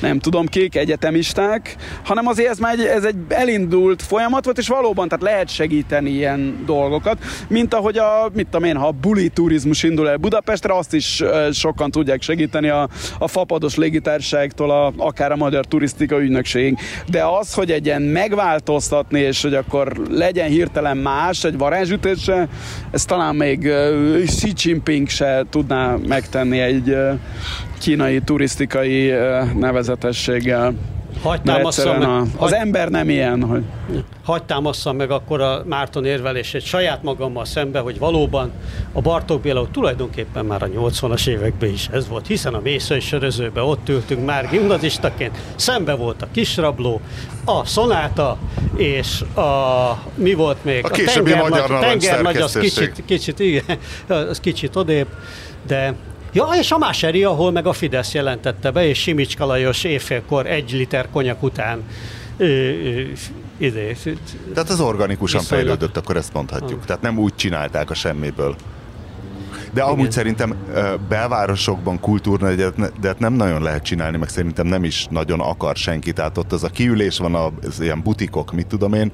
Speaker 5: nem tudom kik, egyetemisták, hanem azért ez már egy, ez egy elindult folyamat volt, és valóban tehát lehet segíteni ilyen dolgokat, mint ahogy a, mit tudom én, ha a buli turizmus indul el Budapestre, azt is sokan tudják segíteni a, a fapados légitársaságtól, a, akár a Magyar Turisztika Ügynökség. De az, hogy egy ilyen megváltoztatni, és hogy akkor legyen hirtelen más, egy varázsütése, ez talán még Xi Jinping se tudná megtenni egy kínai turisztikai nevezetességgel. Mert
Speaker 1: támasszam meg,
Speaker 5: a, az ember nem ilyen, hogy
Speaker 1: hagyd támasszam meg akkor a Márton érvelését saját magammal szembe, hogy valóban a Bartók Béla tulajdonképpen már a 80-as években is ez volt, hiszen a Mészai Sörözőben ott ültünk már gimnazistaként, szembe volt a Kisrabló, a Szonáta, és a, mi volt még?
Speaker 2: A későbbi Magyar Narancs
Speaker 1: tengernagy, az
Speaker 2: szerkesztőség.
Speaker 1: kicsit, kicsit, igen, az kicsit odébb, de Ja, és a Máseri, ahol meg a Fidesz jelentette be, és Simicska Lajos éjfélkor egy liter konyak után ö, ö, idé,
Speaker 2: Tehát az organikusan
Speaker 1: Viszonylag.
Speaker 2: fejlődött, akkor ezt mondhatjuk. Tehát nem úgy csinálták a semmiből. De amúgy
Speaker 1: Igen.
Speaker 2: szerintem belvárosokban kultúrnegyedet nem nagyon lehet csinálni, meg szerintem nem is nagyon akar senki. Tehát ott az a kiülés van, az ilyen butikok, mit tudom én,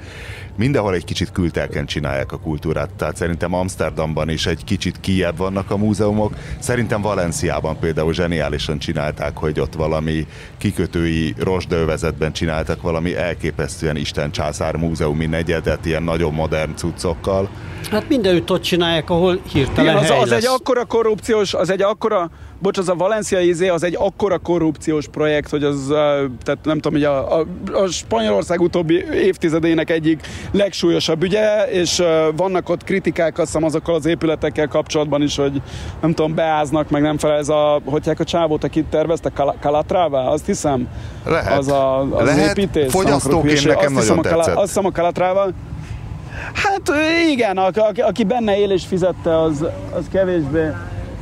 Speaker 2: mindenhol egy kicsit kültelken csinálják a kultúrát. Tehát szerintem Amsterdamban is egy kicsit kijebb vannak a múzeumok. Szerintem Valenciában például zseniálisan csinálták, hogy ott valami kikötői rosdővezetben csináltak valami elképesztően Isten császár múzeumi negyedet, ilyen nagyon modern cuccokkal.
Speaker 1: Hát mindenütt ott csinálják, ahol hirtelen
Speaker 5: Igen, az,
Speaker 1: hely
Speaker 5: az
Speaker 1: lesz.
Speaker 5: egy akkora korrupciós, az egy akkora, bocs, az a Valencia izé, az egy akkora korrupciós projekt, hogy az, tehát nem tudom, hogy a, a, a Spanyolország utóbbi évtizedének egyik legsúlyosabb ügye, és vannak ott kritikák, azt hiszem azokkal az épületekkel kapcsolatban is, hogy nem tudom, beáznak, meg nem felel ez a, hogy a csávót, aki tervezte, Cala- Calatrava, azt hiszem,
Speaker 2: Lehet.
Speaker 5: az a, az
Speaker 2: Lehet.
Speaker 5: építész.
Speaker 2: Fogyasztóként nekem nagyon
Speaker 5: azt hiszem, a
Speaker 2: tetszett.
Speaker 5: Azt hiszem a Calatrava, Hát igen, aki benne él és fizette, az, az kevésbé.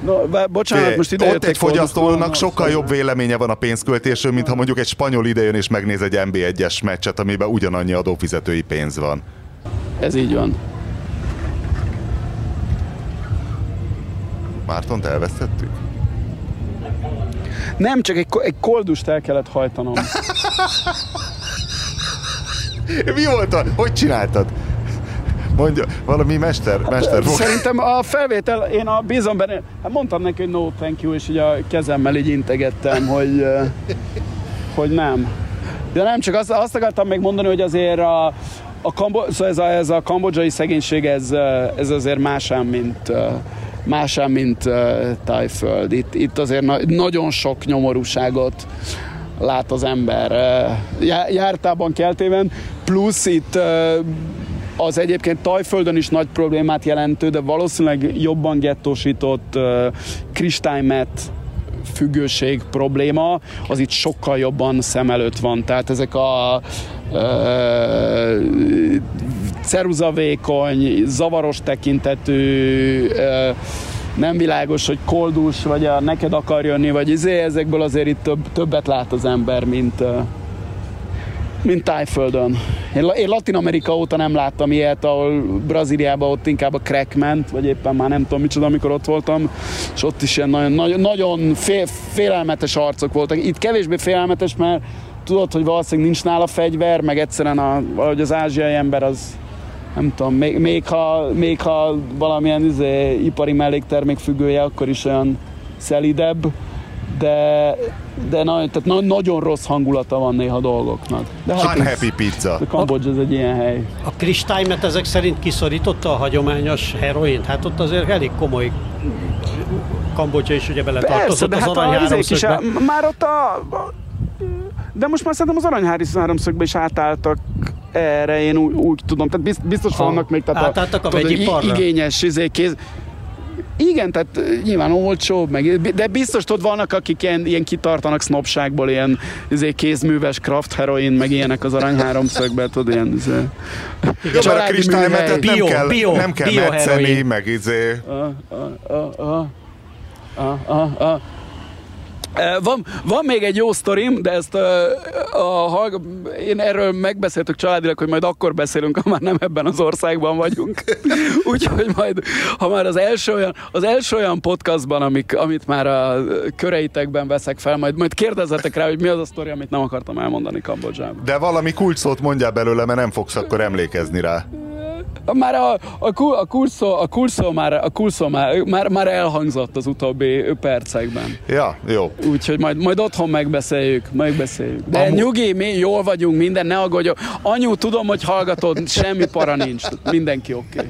Speaker 5: No, be- bocsánat, most ide
Speaker 2: ott egy fogyasztónak sokkal jobb véleménye van a pénzköltésről, mint ha mondjuk egy spanyol idejön és megnéz egy NB1-es meccset, amiben ugyanannyi adófizetői pénz van.
Speaker 5: Ez így van.
Speaker 2: Mártont elvesztettük?
Speaker 5: Nem, csak egy, egy koldust el kellett hajtanom.
Speaker 2: Mi volt a... Hogy csináltad? Mondja, valami mester, mester fog.
Speaker 5: Szerintem a felvétel, én a bízom benne, hát mondtam neki, hogy no thank you, és így a kezemmel így integettem, hogy, hogy nem. De nem, csak azt, azt akartam még mondani, hogy azért a, a, Kambo- szóval ez, a, ez a kambodzsai szegénység, ez, ez azért másán, mint, másán, mint Tájföld. Itt, itt azért na- nagyon sok nyomorúságot lát az ember já- jártában, keltében, plusz itt az egyébként Tajföldön is nagy problémát jelentő, de valószínűleg jobban gettósított uh, kristálymet függőség probléma, az itt sokkal jobban szem előtt van. Tehát ezek a ö, ceruzavékony, zavaros tekintetű, ö, nem világos, hogy koldus, vagy a neked akar jönni, vagy izé, ezekből azért itt több, többet lát az ember, mint, mint Tájföldön. Én, én Latin Amerika óta nem láttam ilyet, ahol Brazíliában ott inkább a crack ment, vagy éppen már nem tudom micsoda, amikor ott voltam, és ott is ilyen nagyon, nagyon, nagyon fél, félelmetes arcok voltak. Itt kevésbé félelmetes, mert tudod, hogy valószínűleg nincs nála fegyver, meg egyszerűen a, valahogy az ázsiai ember az nem tudom, még, még, ha, még ha valamilyen izé, ipari melléktermék függője, akkor is olyan szelidebb, de, de na, tehát na, nagyon rossz hangulata van néha a dolgoknak. De hát ez-
Speaker 2: Unhappy pizza.
Speaker 5: a Kambodzsa ez egy ilyen hely.
Speaker 1: A kristálymet ezek szerint kiszorította a hagyományos heroint? Hát ott azért elég komoly Kambodzsa is ugye beletartozott
Speaker 5: de
Speaker 1: az
Speaker 5: hát
Speaker 1: arany
Speaker 5: a izék is,
Speaker 1: háromszögbe.
Speaker 5: a- már ott a... De most már szerintem az aranyhári háromszögbe is átálltak erre, én úgy, úgy tudom. Tehát bizt- biztos vannak még, tehát
Speaker 1: átálltak a
Speaker 5: tudod,
Speaker 1: vegyiparra?
Speaker 5: i- igényes izé, kéz, igen, tehát nyilván olcsóbb, meg, de biztos tudod, vannak, akik ilyen, ilyen kitartanak sznopságból, ilyen izé, kézműves craft heroin, meg ilyenek az arany háromszögbe, tudod, ilyen izé.
Speaker 2: Jó, mert a kristálymetet nem
Speaker 1: Bio,
Speaker 2: kell,
Speaker 1: bio,
Speaker 2: nem kell
Speaker 1: bio
Speaker 2: metszeni,
Speaker 1: heroin.
Speaker 2: meg izé.
Speaker 5: Ah, ah, ah. Eh, Van, van még egy jó sztorim, de ezt uh, a, hallg- én erről megbeszéltük családilag, hogy majd akkor beszélünk, ha már nem ebben az országban vagyunk. Úgyhogy majd, ha már az első olyan, az első olyan podcastban, amik, amit már a köreitekben veszek fel, majd, majd kérdezzetek rá, hogy mi az a sztori, amit nem akartam elmondani Kambodzsában.
Speaker 2: De valami kulcsszót mondjál belőle, mert nem fogsz akkor emlékezni rá.
Speaker 5: Már a, a, a kurszó, a kurszó, már, a kurszó már, már, már elhangzott az utóbbi percekben.
Speaker 2: Ja, jó.
Speaker 5: Úgyhogy majd, majd otthon megbeszéljük, megbeszéljük. De
Speaker 2: Amú-
Speaker 5: nyugi, mi jól vagyunk, minden, ne aggódj. Anyu, tudom, hogy hallgatod, semmi para nincs. Mindenki oké. Okay.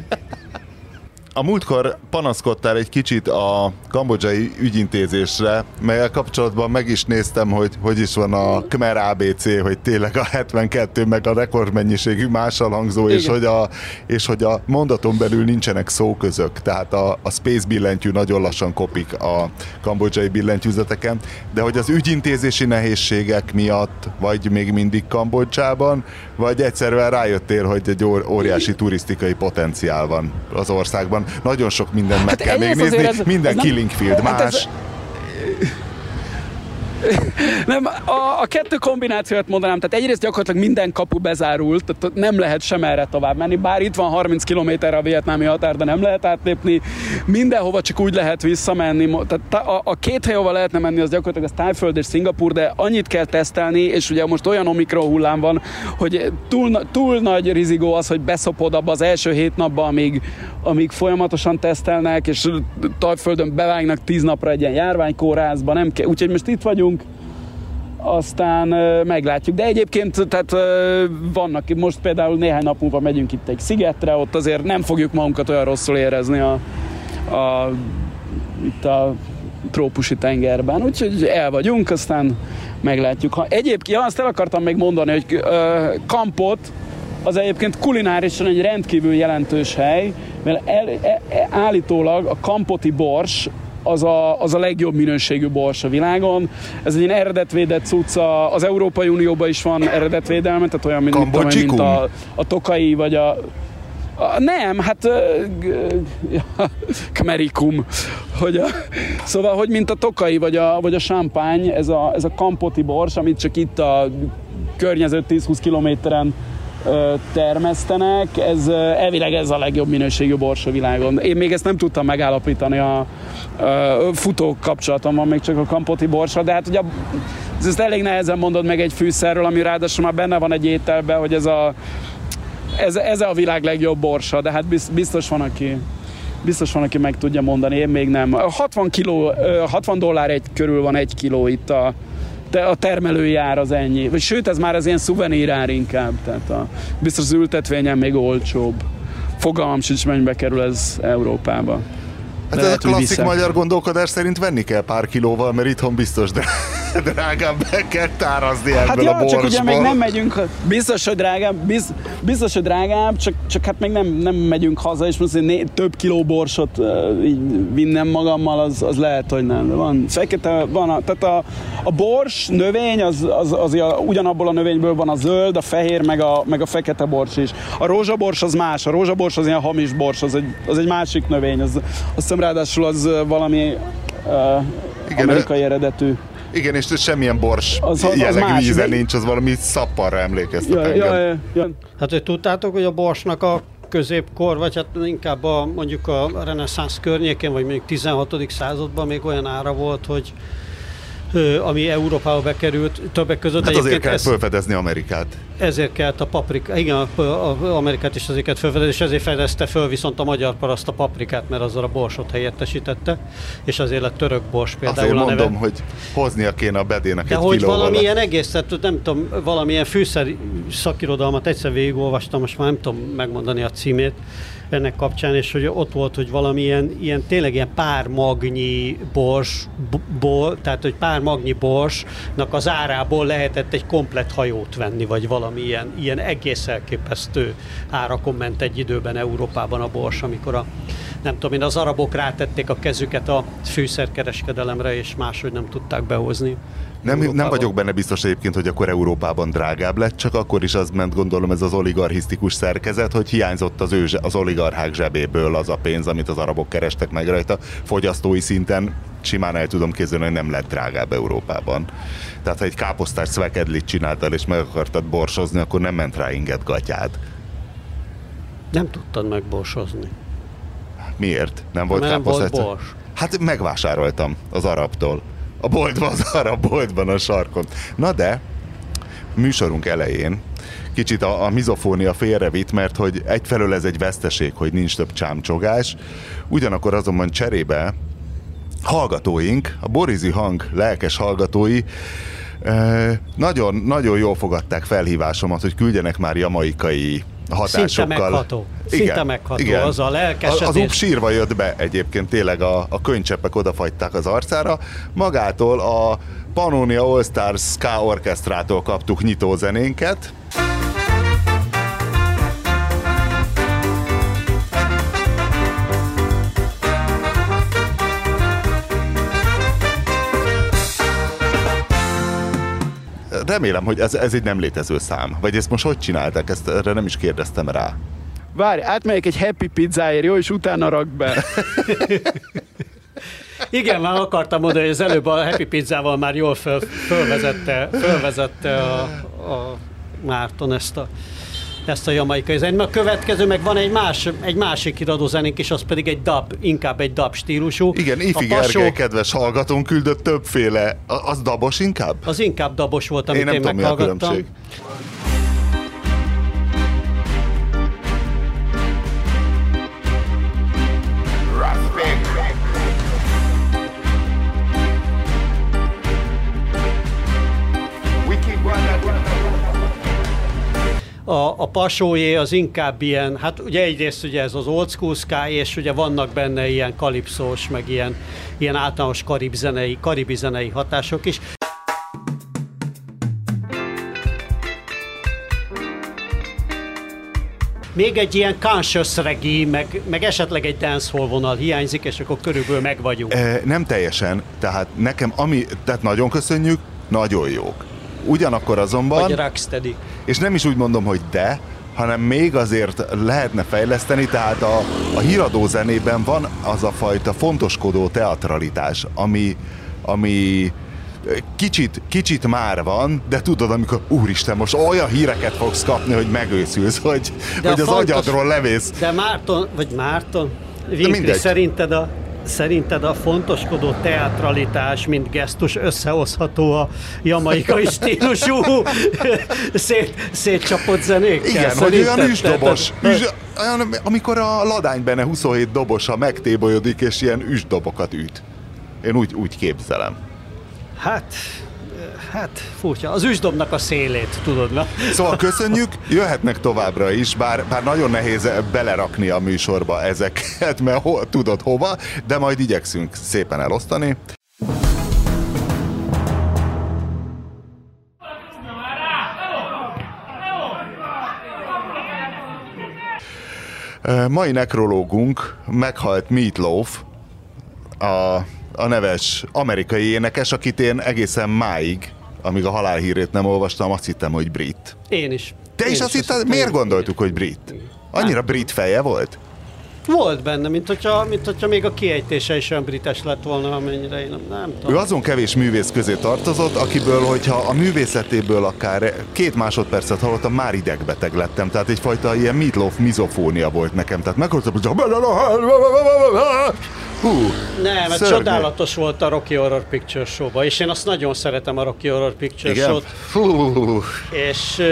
Speaker 2: A múltkor panaszkodtál egy kicsit a kambodzsai ügyintézésre, melyel kapcsolatban meg is néztem, hogy hogy is van a Khmer ABC, hogy tényleg a 72 meg a rekordmennyiségű mással hangzó, és hogy, a, és hogy a mondaton belül nincsenek szóközök, tehát a, a Space billentyű nagyon lassan kopik a kambodzsai billentyűzeteken, de hogy az ügyintézési nehézségek miatt, vagy még mindig Kambodzsában, vagy egyszerűen rájöttél, hogy egy ór- óriási turisztikai potenciál van az országban. Nagyon sok mindent meg
Speaker 5: Hát
Speaker 2: kell még nézni,
Speaker 5: ez-
Speaker 2: minden
Speaker 5: ez
Speaker 2: killing field
Speaker 5: hát ez-
Speaker 2: más.
Speaker 5: Nem, a, a kettő kombinációt mondanám, tehát egyrészt gyakorlatilag minden kapu bezárult, tehát nem lehet sem erre tovább menni, bár itt van 30 km a vietnámi határ, de nem lehet átlépni, mindenhova csak úgy lehet visszamenni, tehát a, a két hely, ahova lehetne menni, az gyakorlatilag az Tájföld és Szingapur, de annyit kell tesztelni, és ugye most olyan omikron hullám van, hogy túl, túl nagy rizigó az, hogy beszopod abba az első hét napba, amíg, amíg folyamatosan tesztelnek, és Tajföldön bevágnak tíz napra egy ilyen járványkórházba, nem kell, úgyhogy most itt vagyunk, aztán ö, meglátjuk. De egyébként tehát vannak, most például néhány nap múlva megyünk itt egy szigetre, ott azért nem fogjuk magunkat olyan rosszul érezni a, a itt a trópusi tengerben, úgyhogy el vagyunk, aztán meglátjuk. Ha egyébként, ja, azt el akartam még mondani, hogy ö, Kampot, az egyébként kulinárisan egy rendkívül jelentős hely, mert el, e, e, állítólag a kampoti bors az a, az a legjobb minőségű bors a világon. Ez egy ilyen eredetvédett cucca, az Európai Unióban is van eredetvédelme, tehát olyan, mint, tudom mint a, a tokai, vagy a, a, nem, hát ja, Kmerikum, hogy a, szóval, hogy mint a tokai vagy a, vagy a champagne, ez a, ez a kampoti bors, amit csak itt a környező 10-20 kilométeren termesztenek, ez elvileg ez a legjobb minőségű bors a világon. Én még ezt nem tudtam megállapítani a, a futó kapcsolatom van még csak a kampoti borsra, de hát ugye a ezt elég nehezen mondod meg egy fűszerről, ami ráadásul már benne van egy ételben, hogy ez a, ez, ez a világ legjobb borsa, de hát biztos van, aki biztos van, aki meg tudja mondani, én még nem. 60, kiló, 60 dollár egy körül van egy kiló itt a, a termelői ár az ennyi. Vagy sőt, ez már az ilyen szuvenírár inkább. Tehát a, biztos az ültetvényen még olcsóbb. Fogalmam sincs, mennyibe kerül ez Európába.
Speaker 2: Hát ez a klasszik magyar gondolkodás szerint venni kell pár kilóval, mert itthon biztos, de drágább be kell tárazni ebből
Speaker 5: hát
Speaker 2: a
Speaker 5: borsból. csak ugye még nem megyünk, biztos, hogy drágább, biz, biztos, hogy drágább, csak, csak hát még nem, nem megyünk haza, és most né, több kiló borsot uh, így vinnem magammal, az, az lehet, hogy nem. De van fekete, van a, tehát a, a bors növény, az, az, az, az ugyanabból a növényből van a zöld, a fehér, meg a, meg a fekete bors is. A rózsabors az más, a rózsabors az ilyen hamis bors, az egy, az egy másik növény, az, azt hiszem ráadásul az valami uh, Igen, amerikai eredetű.
Speaker 2: Igen, és semmilyen bors az, az, jellegű más, íze de... nincs, az valami szapparra emlékeztet ja, engem. Ja, ja,
Speaker 1: ja. Hát, hogy tudtátok, hogy a borsnak a középkor, vagy hát inkább a, mondjuk a reneszánsz környékén, vagy mondjuk 16. században még olyan ára volt, hogy ami Európába bekerült, többek között.
Speaker 2: Hát azért kell ez, felfedezni Amerikát.
Speaker 1: Ezért kellett a paprika, igen, a, a, Amerikát is azért kellett felfedezni, és ezért fedezte föl viszont a magyar paraszt a paprikát, mert azzal a borsot helyettesítette, és azért lett török bors például
Speaker 2: azért a mondom, neve. hogy hoznia kéne a bedének
Speaker 1: De
Speaker 2: egy
Speaker 1: hogy valamilyen egész, tehát nem tudom, valamilyen fűszer szakirodalmat egyszer végigolvastam, most már nem tudom megmondani a címét, ennek kapcsán, és hogy ott volt, hogy valamilyen ilyen, tényleg ilyen pár magnyi bors, bor, tehát hogy pár magnyi borsnak az árából lehetett egy komplet hajót venni, vagy valami ilyen, ilyen egész elképesztő árakon ment egy időben Európában a bors, amikor a nem tudom én, az arabok rátették a kezüket a fűszerkereskedelemre, és máshogy nem tudták behozni.
Speaker 2: Nem, nem vagyok benne biztos egyébként, hogy akkor Európában drágább lett, csak akkor is az ment gondolom ez az oligarchisztikus szerkezet, hogy hiányzott az, ő, az oligarchák zsebéből az a pénz, amit az arabok kerestek meg rajta. Fogyasztói szinten simán el tudom képzelni, hogy nem lett drágább Európában. Tehát ha egy káposztás szvekedlit csináltál és meg akartad borsozni, akkor nem ment rá inget gatyád.
Speaker 1: Nem tudtad megborsozni.
Speaker 2: Miért? Nem volt
Speaker 1: káposztás? Volt bors.
Speaker 2: Hát megvásároltam az arabtól a boltban, az arra boltban a sarkon. Na de, műsorunk elején kicsit a, a mizofónia félrevitt, mert hogy egyfelől ez egy veszteség, hogy nincs több csámcsogás, ugyanakkor azonban cserébe hallgatóink, a Borizi Hang lelkes hallgatói nagyon, nagyon jól fogadták felhívásomat, hogy küldjenek már jamaikai hatásokkal. Szinte
Speaker 1: megható. Szinte igen, megható igen. az a lelkesedés.
Speaker 2: Az, az sírva jött be egyébként, tényleg a, a könycseppek odafagyták az arcára. Magától a Pannonia All Stars Ska Orchestrától kaptuk nyitózenénket. Remélem, hogy ez, ez egy nem létező szám. Vagy ezt most hogy csinálták? Ezt erre nem is kérdeztem rá.
Speaker 5: Várj, átmegyek egy happy pizzáért, jó, és utána rak be.
Speaker 1: Igen, már akartam mondani, hogy az előbb a Happy Pizzával már jól föl, fölvezette, fölvezette a, a Márton ezt a ezt a jamaikai zenét. A következő meg van egy, más, egy másik iradózenénk is, az pedig egy dub, inkább egy dub stílusú.
Speaker 2: Igen, Ifi a Gergely kedves hallgatón küldött többféle. Az dabos inkább?
Speaker 1: Az inkább dabos volt, amit én, nem én tudom, meghallgattam. a, a pasójé az inkább ilyen, hát ugye egyrészt ugye ez az old school sky, és ugye vannak benne ilyen kalipszós, meg ilyen, ilyen általános karib zenei, karibi zenei hatások is. Még egy ilyen conscious reggae, meg, meg esetleg egy dancehall vonal hiányzik, és akkor körülbelül meg vagyunk.
Speaker 2: E, nem teljesen, tehát nekem, ami, tehát nagyon köszönjük, nagyon jók. Ugyanakkor azonban...
Speaker 1: Vagy rocksteady.
Speaker 2: És nem is úgy mondom, hogy de, hanem még azért lehetne fejleszteni, tehát a, a híradó zenében van az a fajta fontoskodó teatralitás, ami, ami kicsit, kicsit már van, de tudod, amikor úristen, most olyan híreket fogsz kapni, hogy megőszülsz, hogy, hogy az fontos, agyadról levész.
Speaker 1: De Márton, vagy Márton, Winkli, szerinted a szerinted a fontoskodó teatralitás, mint gesztus összehozható a jamaikai stílusú szét, szétcsapott zenékkel?
Speaker 2: Igen, hogy olyan
Speaker 1: Szerinted?
Speaker 2: üsdobos,
Speaker 1: Tehát-
Speaker 2: üs, olyan, amikor a ladány benne 27 dobosa megtébolyodik, és ilyen üsdobokat üt. Én úgy, úgy képzelem.
Speaker 1: Hát, hát furcsa. Az üsdobnak a szélét, tudod, na?
Speaker 2: Szóval köszönjük, jöhetnek továbbra is, bár, bár nagyon nehéz belerakni a műsorba ezeket, mert ho, tudod hova, de majd igyekszünk szépen elosztani. Mai nekrológunk meghalt Meatloaf, a, a neves amerikai énekes, akit én egészen máig, amíg a halálhírét nem olvastam, azt hittem, hogy brit.
Speaker 1: Én is.
Speaker 2: Te
Speaker 1: Én
Speaker 2: is azt hitted,
Speaker 1: hittem,
Speaker 2: miért gondoltuk, hogy brit? Annyira brit feje volt?
Speaker 1: Volt benne, mint hogyha, mint hogyha még a kiejtése is olyan brites lett volna, amennyire én nem, nem
Speaker 2: Ő
Speaker 1: tudom.
Speaker 2: azon kevés művész közé tartozott, akiből, hogyha a művészetéből akár két másodpercet hallottam, már idegbeteg lettem. Tehát egyfajta ilyen meatloaf mizofónia volt nekem. Tehát meghallottam, Hú,
Speaker 1: Nem, mert
Speaker 2: szörnyű.
Speaker 1: csodálatos volt a Rocky Horror Picture Show-ba, és én azt nagyon szeretem a Rocky Horror Picture
Speaker 2: Igen?
Speaker 1: Show-t,
Speaker 2: Hú,
Speaker 1: és,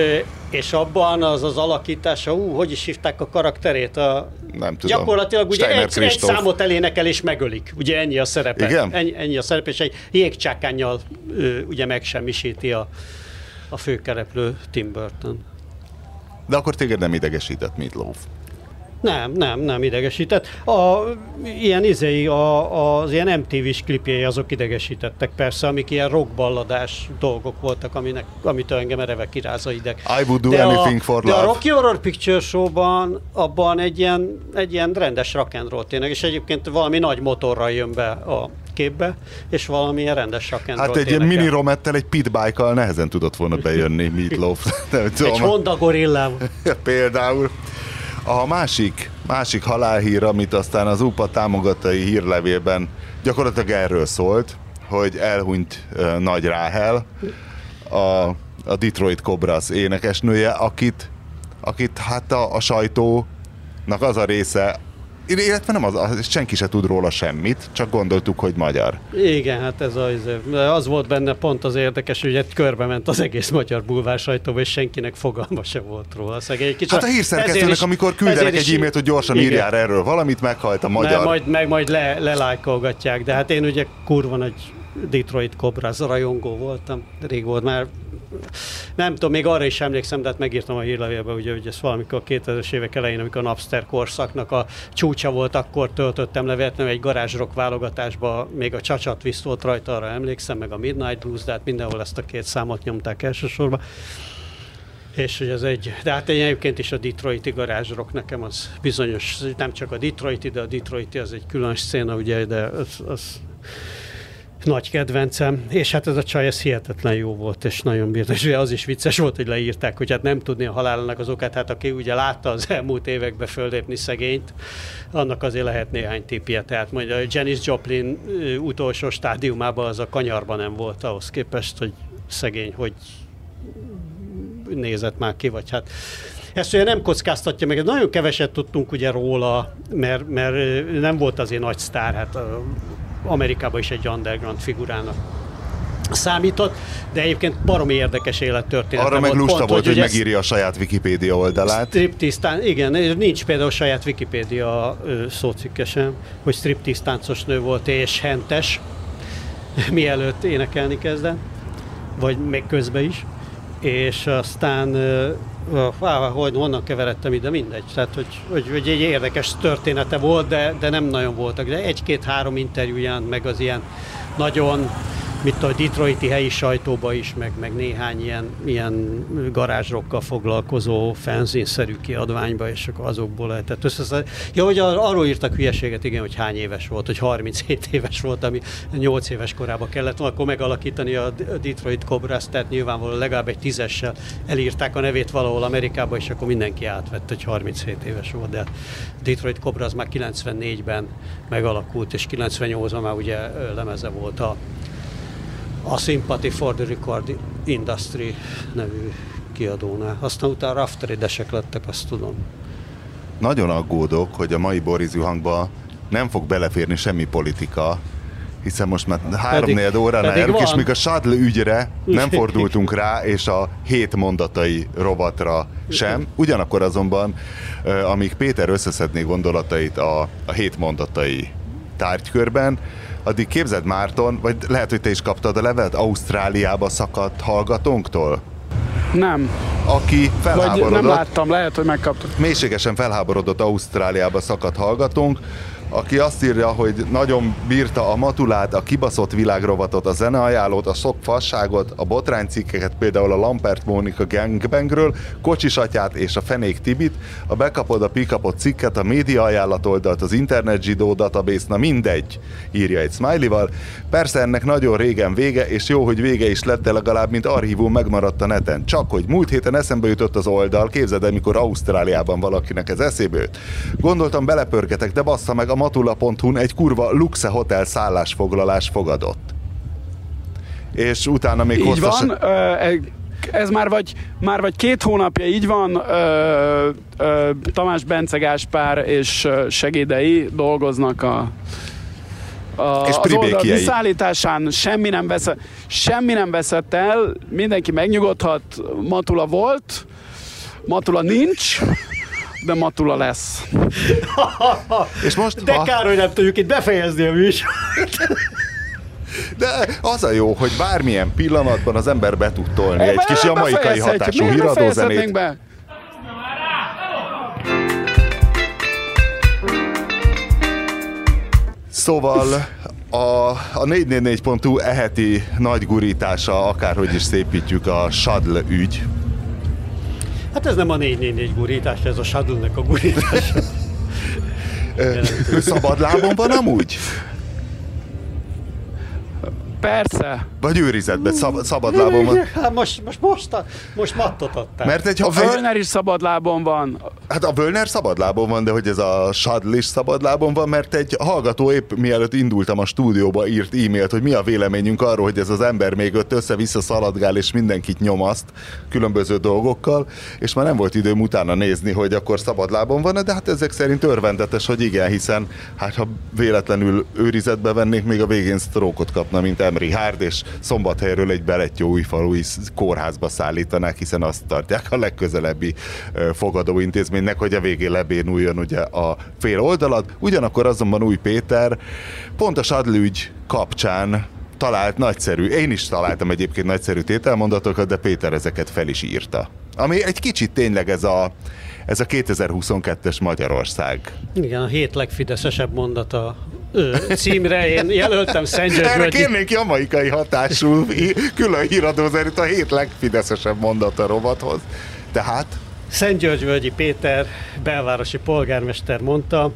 Speaker 1: és abban az az alakítása, ú, hogy is hívták a karakterét? A,
Speaker 2: Nem tudom.
Speaker 1: Gyakorlatilag ugye
Speaker 2: Steiner
Speaker 1: egy, egy
Speaker 2: Kristóf.
Speaker 1: számot elénekel és megölik. Ugye ennyi a szerepe.
Speaker 2: Igen?
Speaker 1: Ennyi, ennyi a szerepe, és egy jégcsákányjal ugye megsemmisíti a, a főkereplő Tim Burton.
Speaker 2: De akkor téged nem idegesített Meatloaf.
Speaker 1: Nem, nem, nem idegesített. A, ilyen izei, a, az ilyen MTV-s klipjei azok idegesítettek persze, amik ilyen rockballadás dolgok voltak, aminek, amitől engem ereve kiráz a ideg.
Speaker 2: I would do
Speaker 1: de
Speaker 2: anything
Speaker 1: a,
Speaker 2: for
Speaker 1: de
Speaker 2: love.
Speaker 1: a Rocky Horror Picture Show-ban abban egy ilyen, egy ilyen rendes rock and roll tényleg, és egyébként valami nagy motorral jön be a képbe, és valamilyen rendes rock
Speaker 2: Hát egy ilyen mini romettel, egy pitbike-kal nehezen tudott volna bejönni Meatloaf.
Speaker 1: Egy. Honda gorillával.
Speaker 2: Például. A másik, másik halálhír, amit aztán az UPA támogatai hírlevélben gyakorlatilag erről szólt, hogy elhunyt Nagy Ráhel, a, a Detroit Cobras énekesnője, akit, akit hát a, a sajtónak az a része, illetve nem az, az, senki se tud róla semmit, csak gondoltuk, hogy magyar.
Speaker 1: Igen, hát ez az, az volt benne pont az érdekes, hogy egy körbe ment az egész magyar bulvár sajtóba, és senkinek fogalma se volt róla. Szegény, egy kicsit,
Speaker 2: Hát a hírszerkesztőnek,
Speaker 1: is-
Speaker 2: amikor küldenek egy e-mailt, hogy gyorsan
Speaker 1: Igen.
Speaker 2: írjál erről valamit, meghalt a magyar.
Speaker 1: Meg majd, meg majd le, lelájkolgatják, de hát én ugye kurva nagy Detroit Cobras rajongó voltam, rég volt már, nem tudom, még arra is emlékszem, de hát megírtam a hírlevélbe, ugye, hogy ez valamikor 2000-es évek elején, amikor a Napster korszaknak a csúcsa volt, akkor töltöttem le véletlenül egy garázsrock válogatásba, még a Csacsa Twist volt rajta, arra emlékszem, meg a Midnight Blues, de hát mindenhol ezt a két számot nyomták elsősorban. És hogy ez egy, de hát egyébként is a Detroiti garázsrock nekem az bizonyos, nem csak a Detroiti, de a Detroiti az egy külön széna, ugye, de az, az nagy kedvencem, és hát ez a csaj, ez hihetetlen jó volt, és nagyon bírt, és az is vicces volt, hogy leírták, hogy hát nem tudni a halálának az okát, hát aki ugye látta az elmúlt években föllépni szegényt, annak azért lehet néhány tipje, tehát mondja, hogy Janis Joplin utolsó stádiumában az a kanyarban nem volt ahhoz képest, hogy szegény, hogy nézett már ki, vagy hát. Ezt ugye nem kockáztatja meg, nagyon keveset tudtunk ugye róla, mert, mert nem volt azért nagy sztár, hát ö, Amerikában is egy underground figurának számított, de egyébként baromi érdekes élettörténet.
Speaker 2: Arra meg lusta volt, hogy, megírja a saját Wikipédia oldalát.
Speaker 1: Striptisztán, igen, nincs például saját Wikipédia szócikkesen, hogy striptisz táncos nő volt és hentes, mielőtt énekelni kezdett, vagy még közben is, és aztán á, hogy honnan keveredtem ide, mindegy. Tehát, hogy, hogy, hogy egy érdekes története volt, de, de nem nagyon voltak. De egy-két-három interjúján, meg az ilyen nagyon mit a Detroiti helyi sajtóba is, meg, meg néhány ilyen, ilyen garázsrokkal foglalkozó fanzine-szerű kiadványba, és akkor azokból lehetett összeszedni. Ja, hogy ar- arról írtak hülyeséget, igen, hogy hány éves volt, hogy 37 éves volt, ami 8 éves korában kellett volna, akkor megalakítani a Detroit Cobras, tehát nyilvánvalóan legalább egy tízessel elírták a nevét valahol Amerikába, és akkor mindenki átvett, hogy 37 éves volt, de Detroit Cobras már 94-ben megalakult, és 98-ban már ugye lemeze volt a a Sympathy for the Record Industry nevű kiadónál. Aztán utána rafteridesek lettek, azt tudom.
Speaker 2: Nagyon aggódok, hogy a mai Boris Zuhangban nem fog beleférni semmi politika, hiszen most már három négy óránál járunk, és még a Sadl ügyre nem fordultunk rá, és a hét mondatai rovatra sem. Ugyanakkor azonban, amíg Péter összeszedné gondolatait a, a hét mondatai tárgykörben, addig képzeld Márton, vagy lehet, hogy te is kaptad a levelet Ausztráliába szakadt hallgatónktól,
Speaker 5: Nem.
Speaker 2: aki
Speaker 5: Vagy
Speaker 2: felháborodott.
Speaker 5: nem láttam, lehet, hogy megkaptam.
Speaker 2: mélységesen felháborodott Ausztráliába szakadt hallgatónk, aki azt írja, hogy nagyon bírta a matulát, a kibaszott világrovatot, a zeneajánlót, a sok fasságot, a botránycikkeket, például a Lampert Mónika gangbangről, Kocsisatyát és a Fenék Tibit, a bekapod a pikapot cikket, a média ajánlat oldalt, az Internet Zsidó database, na mindegy, írja egy smiley-val. Persze ennek nagyon régen vége, és jó, hogy vége is lett, de legalább mint archívum megmaradt a neten. Csak hogy múlt héten eszembe jutott az oldal, képzeld el, mikor Ausztráliában valakinek ez eszébe jut. Gondoltam belepörgetek, de bassza meg a matula.hu-n egy kurva luxe hotel szállásfoglalás fogadott. És utána még
Speaker 5: Így
Speaker 2: hosszas...
Speaker 5: van, ö, ez már vagy, már vagy két hónapja így van, ö, ö, Tamás Bence Gáspár és segédei dolgoznak a, a
Speaker 2: És
Speaker 5: az oldal visszaállításán semmi nem, veszett, semmi nem veszett el, mindenki megnyugodhat, Matula volt, Matula nincs, de Matula lesz.
Speaker 2: És most,
Speaker 1: De
Speaker 2: ha-
Speaker 1: kár, hogy nem tudjuk itt befejezni a műsor.
Speaker 2: De az a jó, hogy bármilyen pillanatban az ember be tud tolni egy kis jamaikai hatású híradózenét.
Speaker 5: be?
Speaker 2: Szóval a, a 444.hu eheti nagy gurítása, akárhogy is szépítjük a Sadl ügy.
Speaker 1: Hát ez nem a 444 gurítás, ez a Shadownek a gurítás.
Speaker 2: Szabadlábon van amúgy?
Speaker 5: Persze.
Speaker 2: Vagy őrizetben szab, szabadlábon van?
Speaker 1: Hát most, most, most, a- most mattot adtál.
Speaker 2: Mert egy,
Speaker 5: A
Speaker 2: egy,
Speaker 5: Völner is szabadlábon van.
Speaker 2: hát a Völner szabadlábon van, de hogy ez a Sadl is szabadlábon van, mert egy hallgató épp mielőtt indultam a stúdióba írt e-mailt, hogy mi a véleményünk arról, hogy ez az ember még ott össze-vissza szaladgál és mindenkit nyomaszt különböző dolgokkal, és már nem volt időm utána nézni, hogy akkor szabadlábon van de hát ezek szerint örvendetes, hogy igen, hiszen hát ha véletlenül őrizetbe vennék, még a végén sztrókot kapna, mint Emri Hárd, és szombathelyről egy belettyó újfalui kórházba szállítanák, hiszen azt tartják a legközelebbi fogadóintézménynek, hogy a végén lebénuljon ugye a fél oldalat. Ugyanakkor azonban új Péter pont a Sadlügy kapcsán talált nagyszerű, én is találtam egyébként nagyszerű tételmondatokat, de Péter ezeket fel is írta. Ami egy kicsit tényleg ez a, ez a 2022-es Magyarország.
Speaker 1: Igen, a hét legfideszesebb mondata címre én jelöltem Szent György
Speaker 2: Erre kérnék jamaikai hatású külön híradó szerint a hét legfideszesebb mondata rovathoz. Tehát
Speaker 1: Szent Györgyvölgyi Péter belvárosi polgármester mondta,